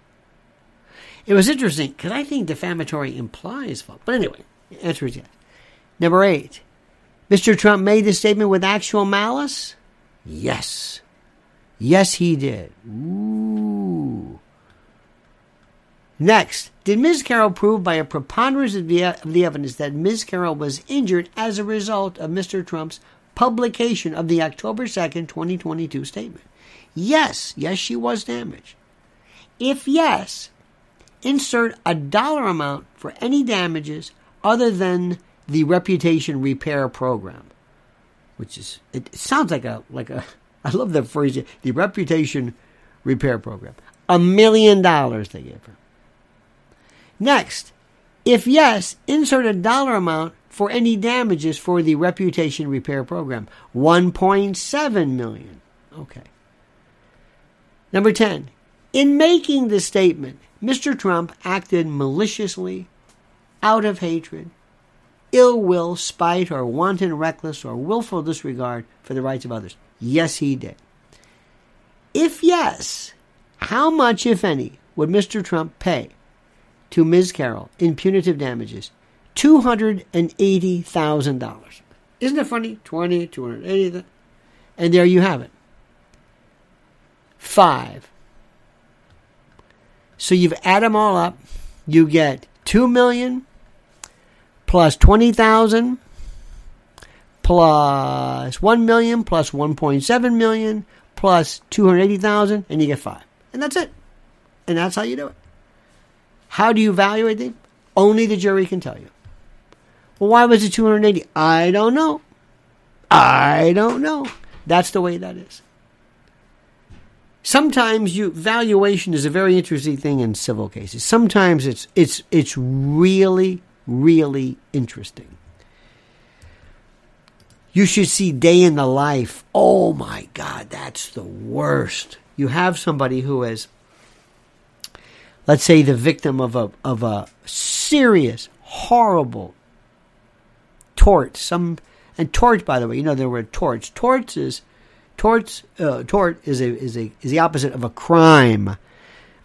It was interesting because I think defamatory implies false. But anyway, the answer is yes. Number eight. Mr. Trump made this statement with actual malice? Yes. Yes, he did. Ooh. Next, did Ms. Carroll prove by a preponderance of the, of the evidence that Ms. Carroll was injured as a result of Mr. Trump's publication of the October 2nd, 2022 statement? Yes, yes, she was damaged. If yes, insert a dollar amount for any damages other than the reputation repair program, which is it sounds like a like a I love that phrase the reputation repair program. A million dollars they gave her. Next, if yes, insert a dollar amount for any damages for the reputation repair program. 1.7 million. Okay. Number 10. In making the statement, Mr. Trump acted maliciously, out of hatred, ill will, spite, or wanton reckless or willful disregard for the rights of others? Yes, he did. If yes, how much, if any, would Mr. Trump pay to Ms. Carroll in punitive damages? $280,000. Isn't it funny? 20, 280, and there you have it. Five. So you've add them all up, you get 2 million plus 20,000 plus 1 million plus 1.7 million plus 280,000 and you get 5. And that's it. And that's how you do it. How do you evaluate it? Only the jury can tell you. Well, why was it 280? I don't know. I don't know. That's the way that is. Sometimes you valuation is a very interesting thing in civil cases. Sometimes it's it's it's really really interesting. You should see day in the life. Oh my God, that's the worst. You have somebody who is, let's say, the victim of a of a serious, horrible tort. Some and tort, by the way, you know there were torts. Torts is torts. Uh, tort is a is a is the opposite of a crime.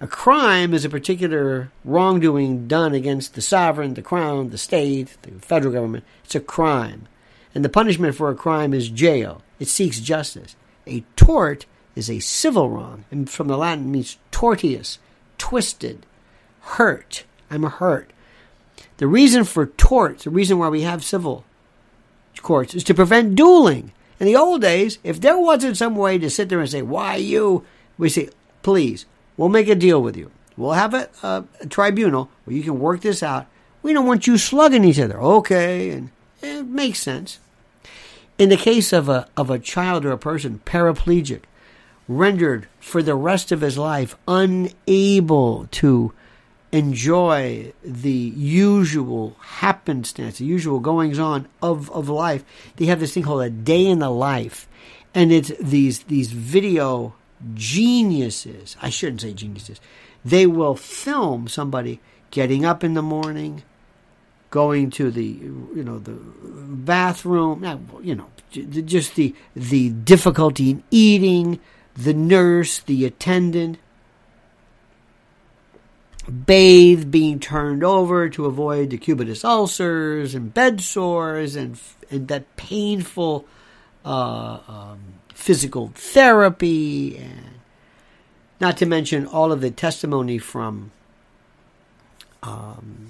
A crime is a particular wrongdoing done against the sovereign, the crown, the state, the federal government. It's a crime. And the punishment for a crime is jail. It seeks justice. A tort is a civil wrong, and from the Latin means tortius, twisted, hurt. I'm hurt. The reason for torts, the reason why we have civil courts, is to prevent dueling. In the old days, if there wasn't some way to sit there and say, why you, we say, please, We'll make a deal with you. We'll have a, a, a tribunal where you can work this out. We don't want you slugging each other. Okay, and it makes sense. In the case of a of a child or a person paraplegic, rendered for the rest of his life unable to enjoy the usual happenstance, the usual goings on of, of life, they have this thing called a day in the life. And it's these these video geniuses, I shouldn't say geniuses, they will film somebody getting up in the morning, going to the you know the bathroom, you know, just the the difficulty in eating, the nurse, the attendant, bathe, being turned over to avoid decubitus ulcers and bed sores and and that painful uh, um, physical therapy, and not to mention all of the testimony from um,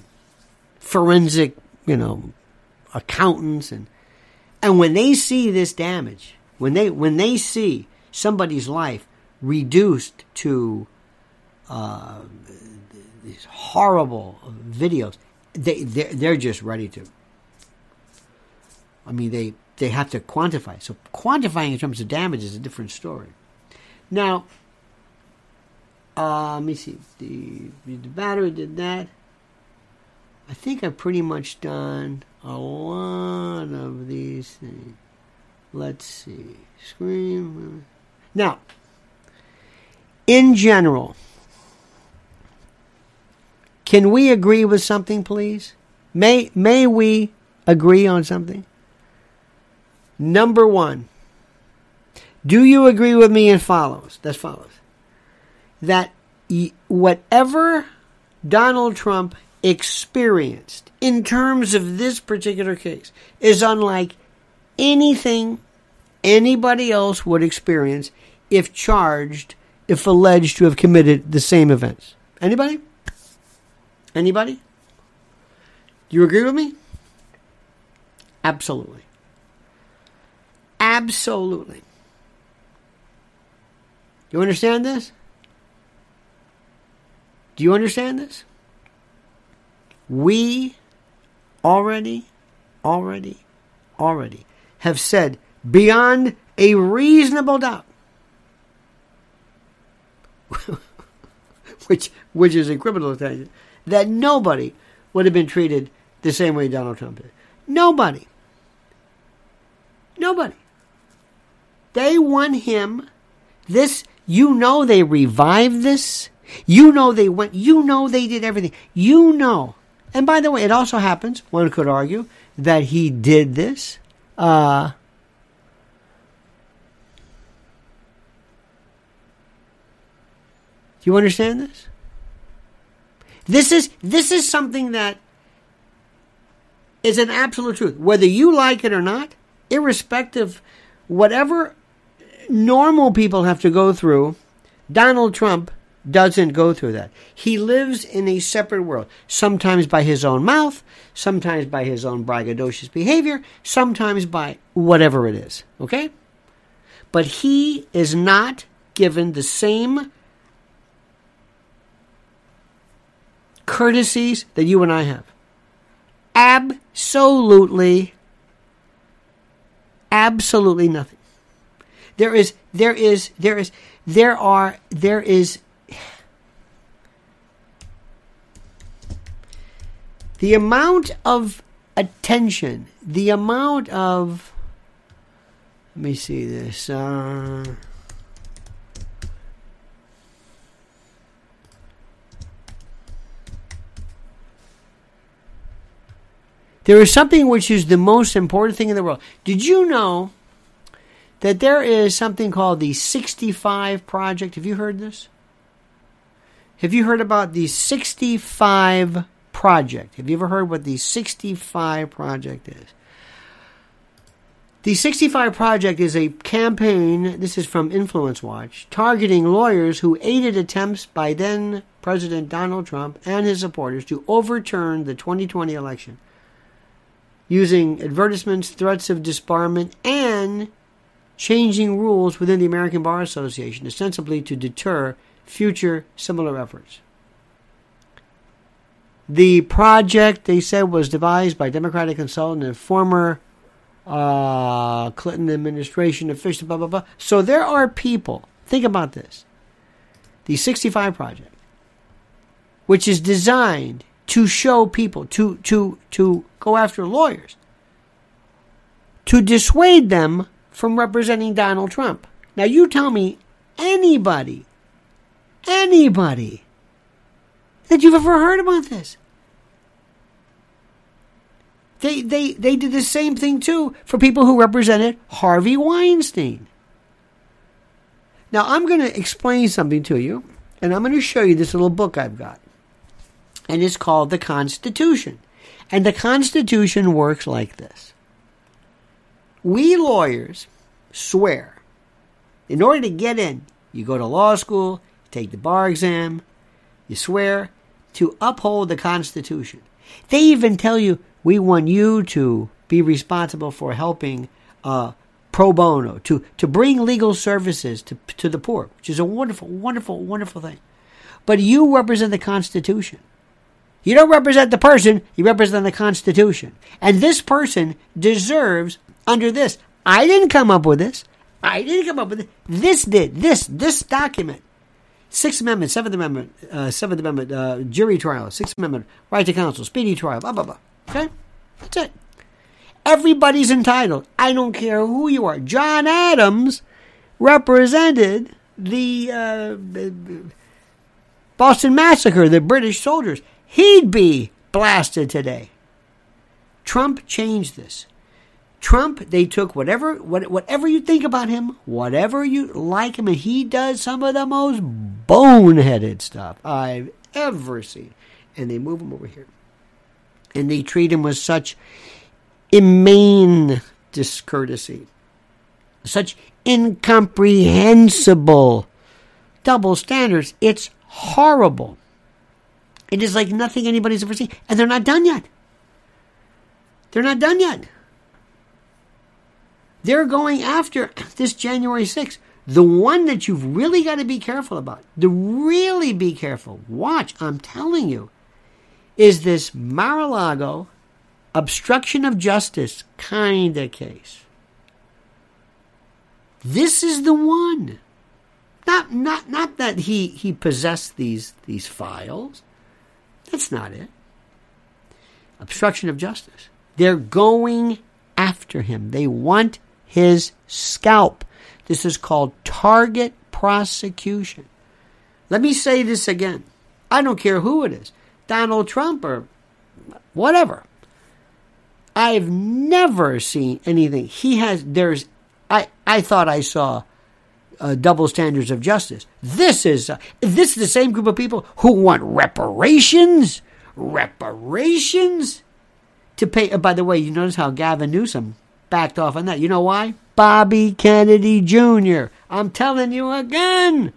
forensic, you know, accountants, and and when they see this damage, when they when they see somebody's life reduced to uh, these horrible videos, they they're, they're just ready to. I mean, they they have to quantify. So quantifying in terms of damage is a different story. Now, uh, let me see. The, the battery did that. I think I've pretty much done a lot of these things. let's see. Scream. Now, in general, can we agree with something, please? May may we agree on something? Number one, do you agree with me and follows? That follows. That whatever Donald Trump experienced in terms of this particular case is unlike anything anybody else would experience if charged, if alleged to have committed the same events. Anybody? Anybody? Do you agree with me? Absolutely. Absolutely. You understand this? Do you understand this? We already, already, already have said beyond a reasonable doubt, which which is a criminal offense, that nobody would have been treated the same way Donald Trump did. Nobody. Nobody. They want him. This, you know, they revived this. You know, they went, you know, they did everything. You know. And by the way, it also happens, one could argue, that he did this. Uh, Do you understand this? This is this is something that is an absolute truth. Whether you like it or not, irrespective whatever normal people have to go through, Donald Trump doesn't go through that. He lives in a separate world, sometimes by his own mouth, sometimes by his own braggadocious behavior, sometimes by whatever it is. Okay? But he is not given the same courtesies that you and I have. Absolutely, absolutely nothing. There is, there is, there is, there are, there is. The amount of attention, the amount of. Let me see this. Uh, There is something which is the most important thing in the world. Did you know that there is something called the 65 Project? Have you heard this? Have you heard about the 65 Project? Have you ever heard what the 65 Project is? The 65 Project is a campaign, this is from Influence Watch, targeting lawyers who aided attempts by then President Donald Trump and his supporters to overturn the 2020 election using advertisements, threats of disbarment, and changing rules within the American Bar Association, ostensibly to deter future similar efforts. The project, they said, was devised by Democratic consultant and former uh, Clinton administration official, blah, blah, blah. So there are people, think about this. The 65 Project, which is designed to show people, to, to, to go after lawyers, to dissuade them from representing Donald Trump. Now, you tell me anybody, anybody that you've ever heard about this. They, they, they did the same thing too for people who represented Harvey Weinstein. Now, I'm going to explain something to you, and I'm going to show you this little book I've got and it's called the Constitution. And the Constitution works like this We lawyers swear, in order to get in, you go to law school, take the bar exam, you swear to uphold the Constitution. They even tell you, we want you to be responsible for helping uh, pro bono, to, to bring legal services to, to the poor, which is a wonderful, wonderful, wonderful thing. But you represent the Constitution. You don't represent the person, you represent the Constitution. And this person deserves under this. I didn't come up with this. I didn't come up with it. This did. This, this document. Sixth Amendment, Seventh Amendment, uh, Seventh Amendment, uh, jury trial, Sixth Amendment, right to counsel, speedy trial, blah, blah, blah. Okay? That's it. Everybody's entitled. I don't care who you are. John Adams represented the uh, Boston Massacre, the British soldiers. He'd be blasted today. Trump changed this. Trump, they took whatever whatever you think about him, whatever you like him, and he does some of the most boneheaded stuff I've ever seen. And they move him over here. And they treat him with such inane discourtesy, such incomprehensible double standards. It's horrible. It is like nothing anybody's ever seen. And they're not done yet. They're not done yet. They're going after this January 6th. The one that you've really got to be careful about, to really be careful, watch, I'm telling you, is this Mar a Lago obstruction of justice kind of case. This is the one. Not, not, not that he, he possessed these, these files. That's not it. Obstruction of justice. They're going after him. They want his scalp. This is called target prosecution. Let me say this again. I don't care who it is Donald Trump or whatever. I've never seen anything. He has, there's, I, I thought I saw uh, double standards of justice. This is, uh, this is the same group of people who want reparations? Reparations? To pay, uh, by the way, you notice how Gavin Newsom backed off on that. You know why? Bobby Kennedy Jr. I'm telling you again.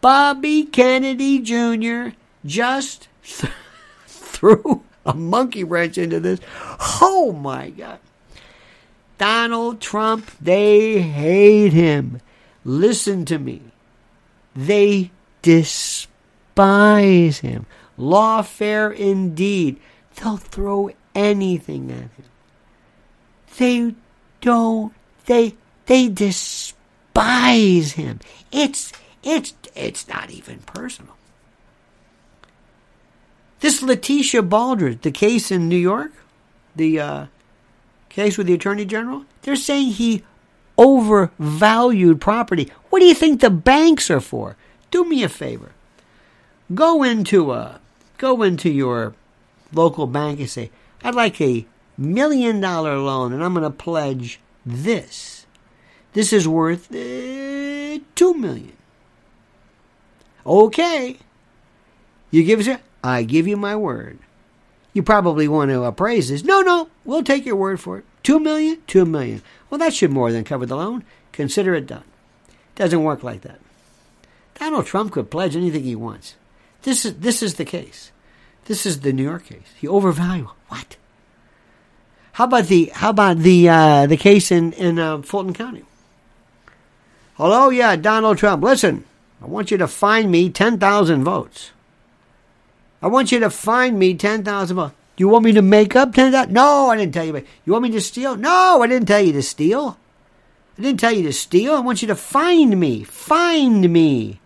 Bobby Kennedy Jr. just th- threw a monkey wrench into this. Oh my God. Donald Trump, they hate him. Listen to me. They despise him. Lawfare indeed. They'll throw anything at him. They don't. They they despise him. It's it's it's not even personal. This Letitia Baldridge, the case in New York, the uh, case with the Attorney General, they're saying he overvalued property. What do you think the banks are for? Do me a favor. Go into a go into your local bank and say, I'd like a million dollar loan and I'm going to pledge this. This is worth uh, two million. Okay. You give us I give you my word. You probably want to appraise this. No, no, we'll take your word for it. Two million, two million. Well, that should more than cover the loan. Consider it done. Doesn't work like that. Donald Trump could pledge anything he wants. This is this is the case. This is the New York case. He overvalued what? How about the how about the uh, the case in in uh, Fulton County? Hello, yeah, Donald Trump. Listen, I want you to find me ten thousand votes. I want you to find me 10,000 votes. Do you want me to make up 10,000? No, I didn't tell you. You want me to steal? No, I didn't tell you to steal. I didn't tell you to steal. I want you to find me. Find me.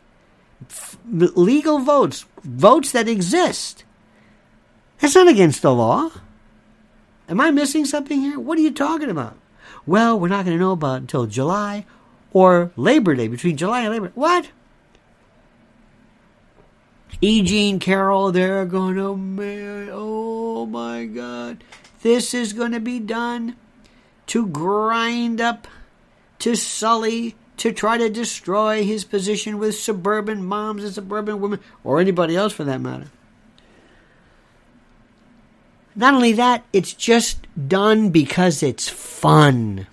F- legal votes. Votes that exist. That's not against the law. Am I missing something here? What are you talking about? Well, we're not going to know about until July or Labor Day, between July and Labor Day. What? E. Jean Carroll, they're going to, man, oh my God. This is going to be done to grind up, to sully, to try to destroy his position with suburban moms and suburban women, or anybody else for that matter. Not only that, it's just done because it's fun.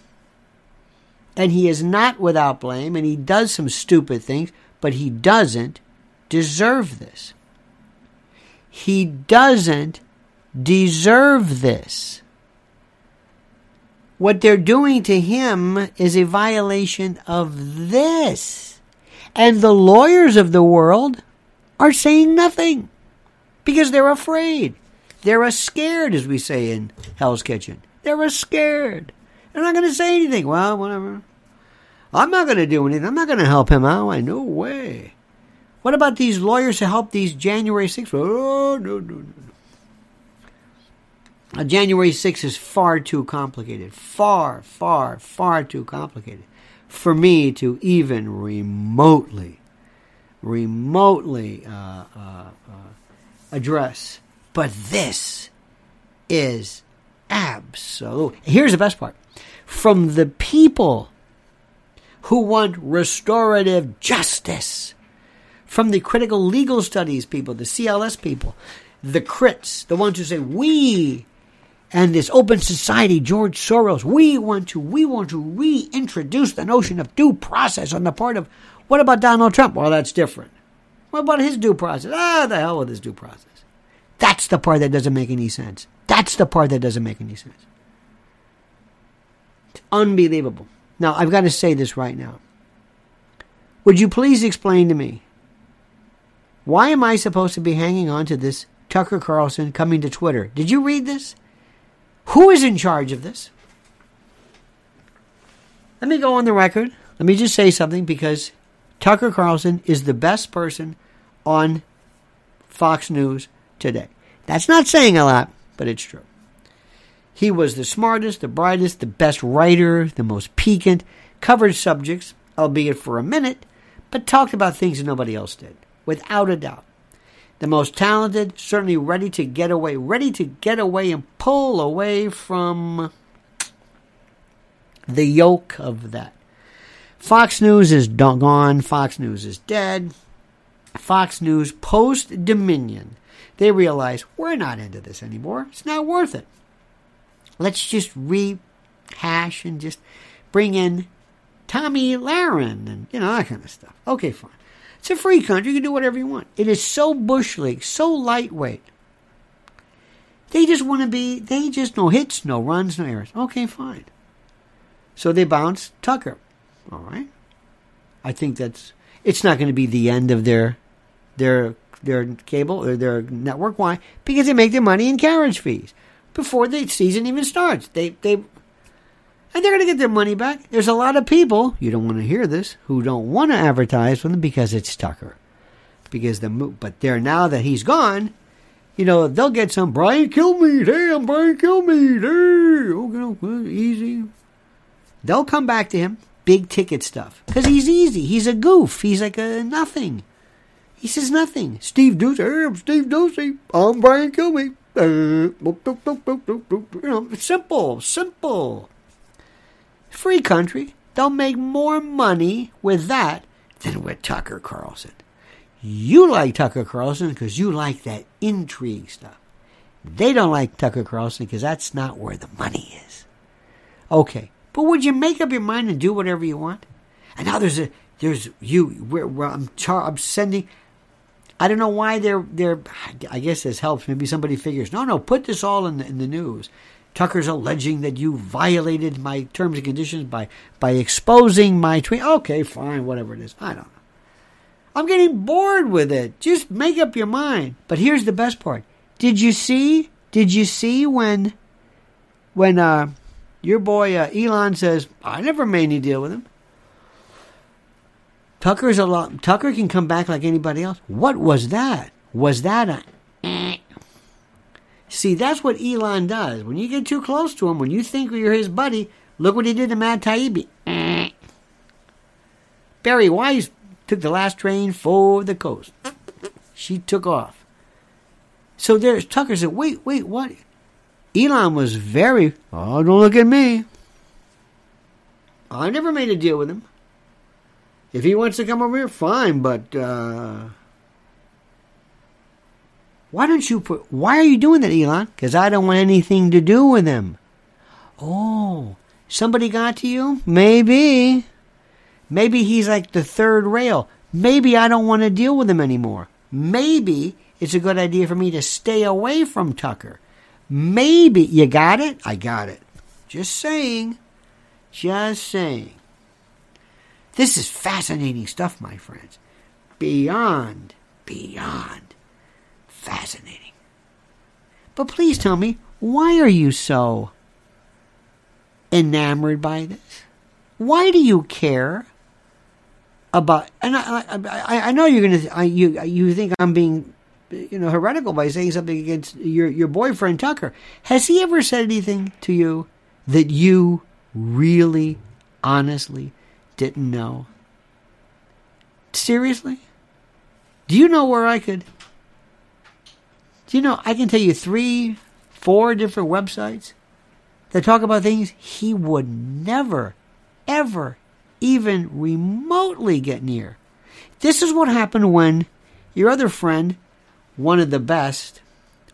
And he is not without blame, and he does some stupid things, but he doesn't deserve this. He doesn't deserve this. What they're doing to him is a violation of this. And the lawyers of the world are saying nothing because they're afraid. They're scared, as we say in Hell's Kitchen. They're scared. They're not going to say anything. Well, whatever. I'm not going to do anything. I'm not going to help him out. I no way. What about these lawyers to help these January 6th? Oh, no, no, no, no. January 6th is far too complicated. Far, far, far too complicated for me to even remotely, remotely uh, uh, uh, address. But this is absolute. Here's the best part from the people who want restorative justice, from the critical legal studies people, the CLS people, the crits, the ones who say, we and this open society, George Soros, we want to we want to reintroduce the notion of due process on the part of what about Donald Trump? Well, that's different. What about his due process? Ah, the hell with his due process. That's the part that doesn't make any sense. That's the part that doesn't make any sense. It's unbelievable. Now, I've got to say this right now. Would you please explain to me why am I supposed to be hanging on to this Tucker Carlson coming to Twitter? Did you read this? Who is in charge of this? Let me go on the record. Let me just say something because Tucker Carlson is the best person on Fox News today. That's not saying a lot, but it's true. He was the smartest, the brightest, the best writer, the most piquant, covered subjects, albeit for a minute, but talked about things that nobody else did, without a doubt the most talented, certainly ready to get away, ready to get away and pull away from the yoke of that. Fox News is gone. Fox News is dead. Fox News post Dominion. They realize we're not into this anymore. It's not worth it. Let's just rehash and just bring in Tomi Lahren and you know that kind of stuff. Okay, fine. It's a free country. You can do whatever you want. It is so bush league, so lightweight. They just want to be, they just no hits, no runs, no errors. Okay, fine. So they bounce Tucker. All right. I think that's, it's not going to be the end of their, their, their cable or their network. Why? Because they make their money in carriage fees before the season even starts. They, they, and they're going to get their money back. There's a lot of people, you don't want to hear this, who don't want to advertise for them because it's Tucker. Because the but there now that he's gone, you know, they'll get some Brian Kilmeade. Hey, I'm Brian Kilmeade. Hey, okay, okay, easy. They'll come back to him, big ticket stuff. Because he's easy. He's a goof. He's like a nothing. He says nothing. Steve Doocy. Hey, I'm Steve Doocy. I'm Brian Kilmeade. Uh, you know, simple, simple free country. They'll make more money with that than with Tucker Carlson. You like Tucker Carlson because you like that intrigue stuff. They don't like Tucker Carlson because that's not where the money is. Okay, but would you make up your mind and do whatever you want? And now there's a there's you. Where, I'm, char- I'm sending. I don't know why they're they're. I guess this helps. Maybe somebody figures. No, no. Put this all in the, in the news. Tucker's alleging that you violated my terms and conditions by by exposing my tweet. Okay, fine, whatever it is. I don't know. I'm getting bored with it. Just make up your mind. But here's the best part. Did you see? Did you see when when uh, your boy uh, Elon says, "I never made any deal with him." Tucker's a lot. Tucker can come back like anybody else. What was that? Was that a See, that's what Elon does. When you get too close to him, when you think you're his buddy, look what he did to Matt Taibbi. Bari Weiss took the last train for the coast. She took off. So there's Tucker said, wait, wait, what? Elon was very, oh, don't look at me. Oh, I never made a deal with him. If he wants to come over here, fine, but uh, why don't you put, why are you doing that, Elon? Because I don't want anything to do with him. Oh, somebody got to you? Maybe. Maybe he's like the third rail. Maybe I don't want to deal with him anymore. Maybe it's a good idea for me to stay away from Tucker. Maybe. You got it? I got it. Just saying. Just saying. This is fascinating stuff, my friends. Beyond, beyond fascinating. But please tell me, why are you so enamored by this? Why do you care about? And I, I, I know you're gonna, I, you, you think I'm being you know, heretical by saying something against your your boyfriend Tucker. Has he ever said anything to you that you really, honestly didn't know? Seriously? Do you know where I could? Do you know I can tell you three, four different websites that talk about things he would never, ever, even remotely get near. This is what happened when your other friend, one of the best,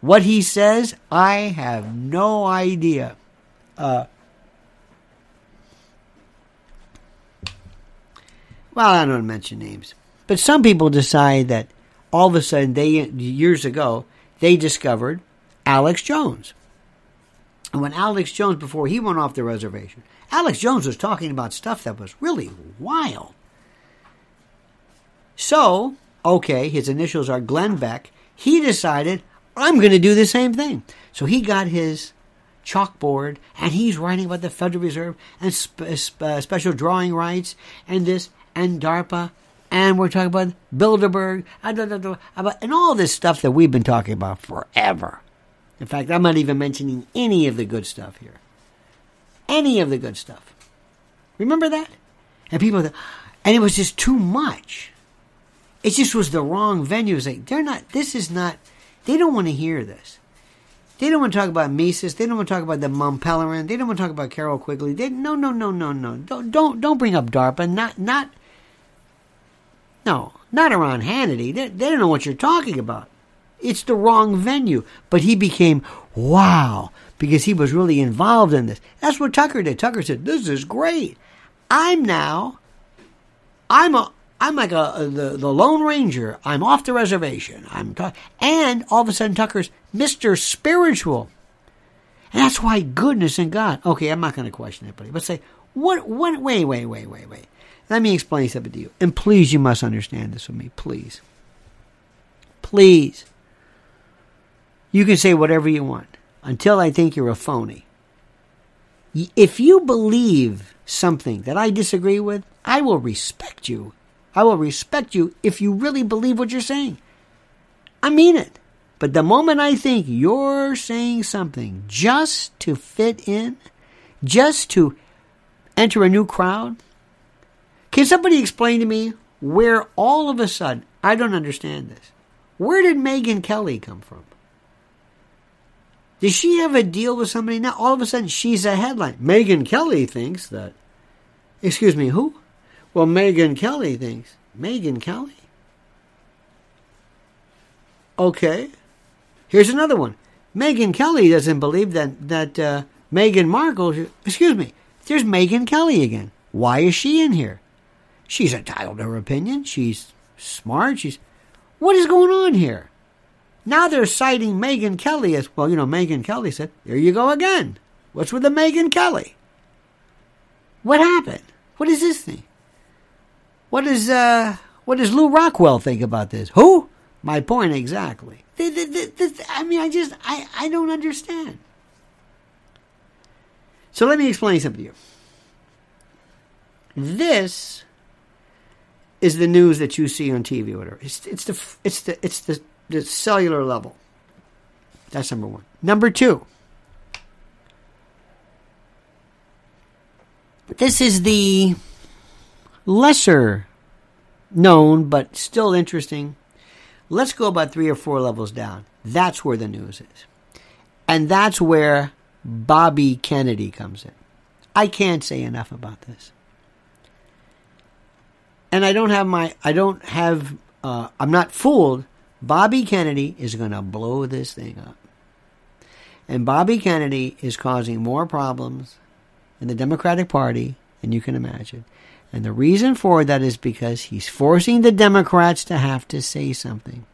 what he says, I have no idea. Uh, well, I don't mention names, but some people decide that all of a sudden they years ago they discovered Alex Jones. And when Alex Jones, before he went off the reservation, Alex Jones was talking about stuff that was really wild. So, okay, his initials are Glenn Beck. He decided, I'm going to do the same thing. So he got his chalkboard and he's writing about the Federal Reserve and sp- sp- special drawing rights and this and DARPA. And we're talking about Bilderberg and all this stuff that we've been talking about forever. In fact, I'm not even mentioning any of the good stuff here. Any of the good stuff. Remember that? And people, and it was just too much. It just was the wrong venue. It's like, they're not, this is not, they don't want to hear this. They don't want to talk about Mises. They don't want to talk about the Mont Pelerin. They don't want to talk about Carroll Quigley. They, no, no, no, no, no. Don't, don't, don't bring up DARPA. Not, not, no, not around Hannity. They, they don't know what you're talking about. It's the wrong venue. But he became, wow, because he was really involved in this. That's what Tucker did. Tucker said, this is great. I'm now, I'm a, I'm like a, the, the Lone Ranger. I'm off the reservation. I'm and all of a sudden Tucker's Mr. Spiritual. And that's why goodness and God. Okay, I'm not going to question anybody, but say, what, what, wait, wait, wait, wait, wait. Let me explain something to you. And please, you must understand this with me. Please. Please. You can say whatever you want until I think you're a phony. If you believe something that I disagree with, I will respect you. I will respect you if you really believe what you're saying. I mean it. But the moment I think you're saying something just to fit in, just to enter a new crowd, can somebody explain to me where all of a sudden, I don't understand this. Where did Megyn Kelly come from? Does she have a deal with somebody now? All of a sudden, she's a headline. Megyn Kelly thinks that. Excuse me, who? Well, Megyn Kelly thinks. Megyn Kelly? Okay. Here's another one. Megyn Kelly doesn't believe that that uh, Meghan Markle. Excuse me. There's Megyn Kelly again. Why is she in here? She's entitled to her opinion. She's smart. She's. What is going on here? Now they're citing Megyn Kelly as well. You know, Megyn Kelly said, "There you go again. What's with the Megyn Kelly? What happened? What is this thing? What is uh, what does Lew Rockwell think about this? Who? My point exactly. I mean, I just I I don't understand. So let me explain something to you. This is the news that you see on TV or whatever. It's, it's the it's the it's the the cellular level. That's number one. Number two. This is the lesser known but still interesting. Let's go about three or four levels down. That's where the news is. And that's where Bobby Kennedy comes in. I can't say enough about this. And I don't have my, I don't have, uh, I'm not fooled Bobby Kennedy is going to blow this thing up. And Bobby Kennedy is causing more problems in the Democratic Party than you can imagine. And the reason for that is because he's forcing the Democrats to have to say something.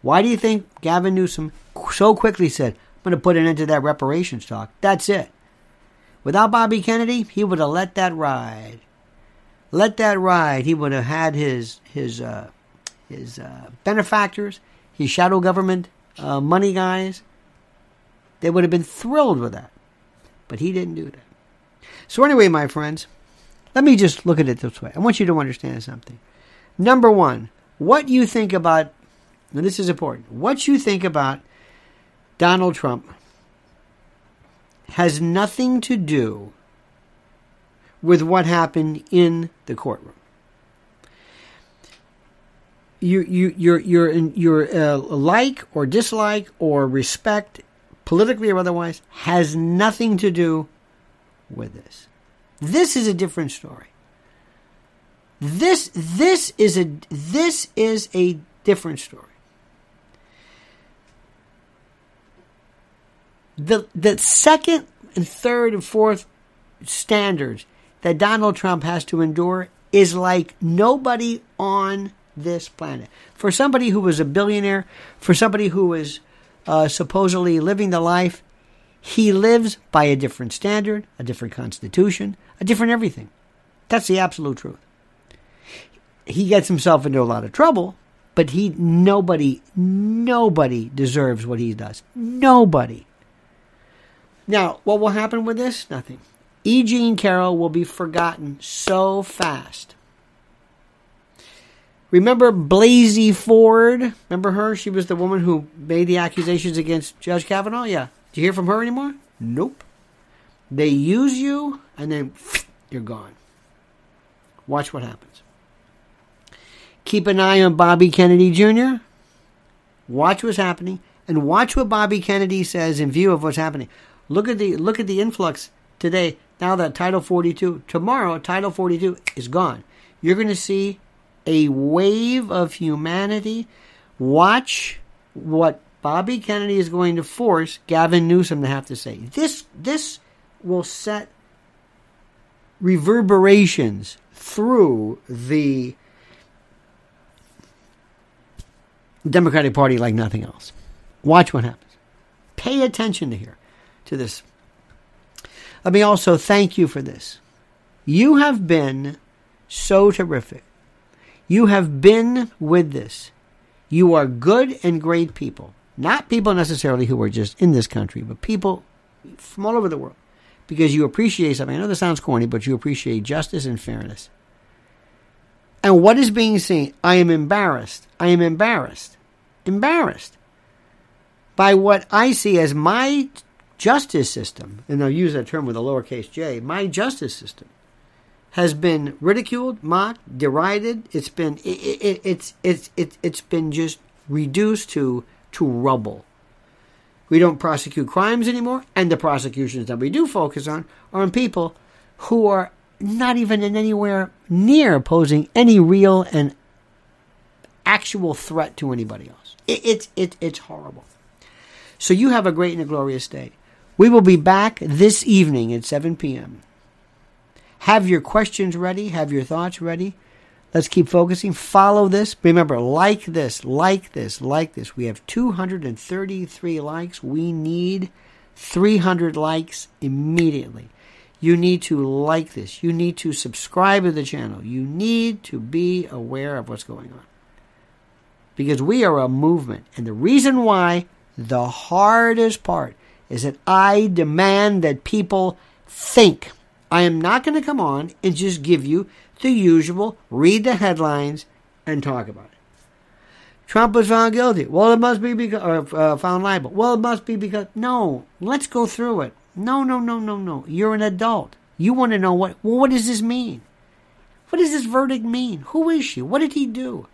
Why do you think Gavin Newsom so quickly said, I'm going to put an end to that reparations talk? That's it. Without Bobby Kennedy, he would have let that ride. Let that ride. He would have had his his uh, his uh, benefactors, his shadow government uh, money guys. They would have been thrilled with that. But he didn't do that. So, anyway, my friends, let me just look at it this way. I want you to understand something. Number one, what you think about and this is important, what you think about Donald Trump has nothing to do with what happened in the courtroom. You, you, your, your, your uh, like or dislike or respect, politically or otherwise, has nothing to do with this. This is a different story. This, this is a, this is a different story. The, the second and third and fourth standards that Donald Trump has to endure is like nobody on this planet. For somebody who was a billionaire, for somebody who was uh, supposedly living the life, he lives by a different standard, a different constitution, a different everything. That's the absolute truth. He gets himself into a lot of trouble, but he nobody nobody deserves what he does. Nobody. Now, what will happen with this? Nothing. E. Jean Carroll will be forgotten so fast. Remember Blasey Ford? Remember her? She was the woman who made the accusations against Judge Kavanaugh? Yeah. Do you hear from her anymore? Nope. They use you and then you're gone. Watch what happens. Keep an eye on Bobby Kennedy Jr. Watch what's happening and watch what Bobby Kennedy says in view of what's happening. Look at the look at the influx today. Now that Title 42, tomorrow Title 42 is gone. You're going to see a wave of humanity. Watch what Bobby Kennedy is going to force Gavin Newsom to have to say. This this will set reverberations through the Democratic Party like nothing else. Watch what happens. Pay attention to here to this. Let me also thank you for this. You have been so terrific. You have been with this. You are good and great people. Not people necessarily who are just in this country, but people from all over the world. Because you appreciate something. I know this sounds corny, but you appreciate justice and fairness. And what is being seen? I am embarrassed. I am embarrassed. Embarrassed by what I see as my justice system, and I'll use that term with a lowercase j, my justice system has been ridiculed, mocked, derided. It's been it, it, it's it's it, it's been just reduced to to rubble. We don't prosecute crimes anymore, and the prosecutions that we do focus on are on people who are not even in anywhere near posing any real and actual threat to anybody else. It, it's it, it's horrible. So you have a great and a glorious day. We will be back this evening at 7 p.m. Have your questions ready. Have your thoughts ready. Let's keep focusing. Follow this. Remember, like this, like this, like this. We have 233 likes. We need 300 likes immediately. You need to like this. You need to subscribe to the channel. You need to be aware of what's going on. Because we are a movement. And the reason why, the hardest part, is that I demand that people think. I am not going to come on and just give you the usual read the headlines and talk about it. Trump was found guilty. Well, it must be because, or uh, found liable. Well, it must be because, no, let's go through it. No, no, no, no, no. You're an adult. You want to know what, well, what does this mean? What does this verdict mean? Who is she? What did he do?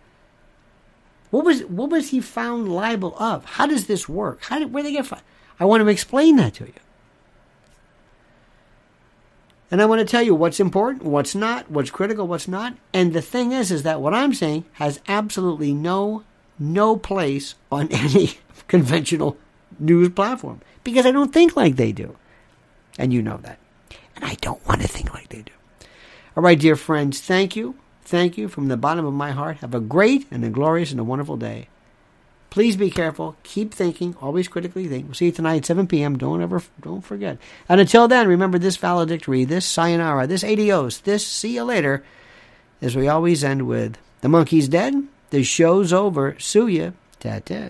What was, what was he found liable of? How does this work? How did, where they get found? I want to explain that to you. And I want to tell you what's important, what's not, what's critical, what's not. And the thing is, is that what I'm saying has absolutely no, no place on any conventional news platform because I don't think like they do. And you know that. And I don't want to think like they do. All right, dear friends, thank you. Thank you from the bottom of my heart. Have a great and a glorious and a wonderful day. Please be careful. Keep thinking. Always critically think. We'll see you tonight, at 7 p.m. Don't ever, don't forget. And until then, remember this valedictory, this sayonara, this adios, this see you later, as we always end with the monkey's dead, the show's over, sue ya, ta-ta.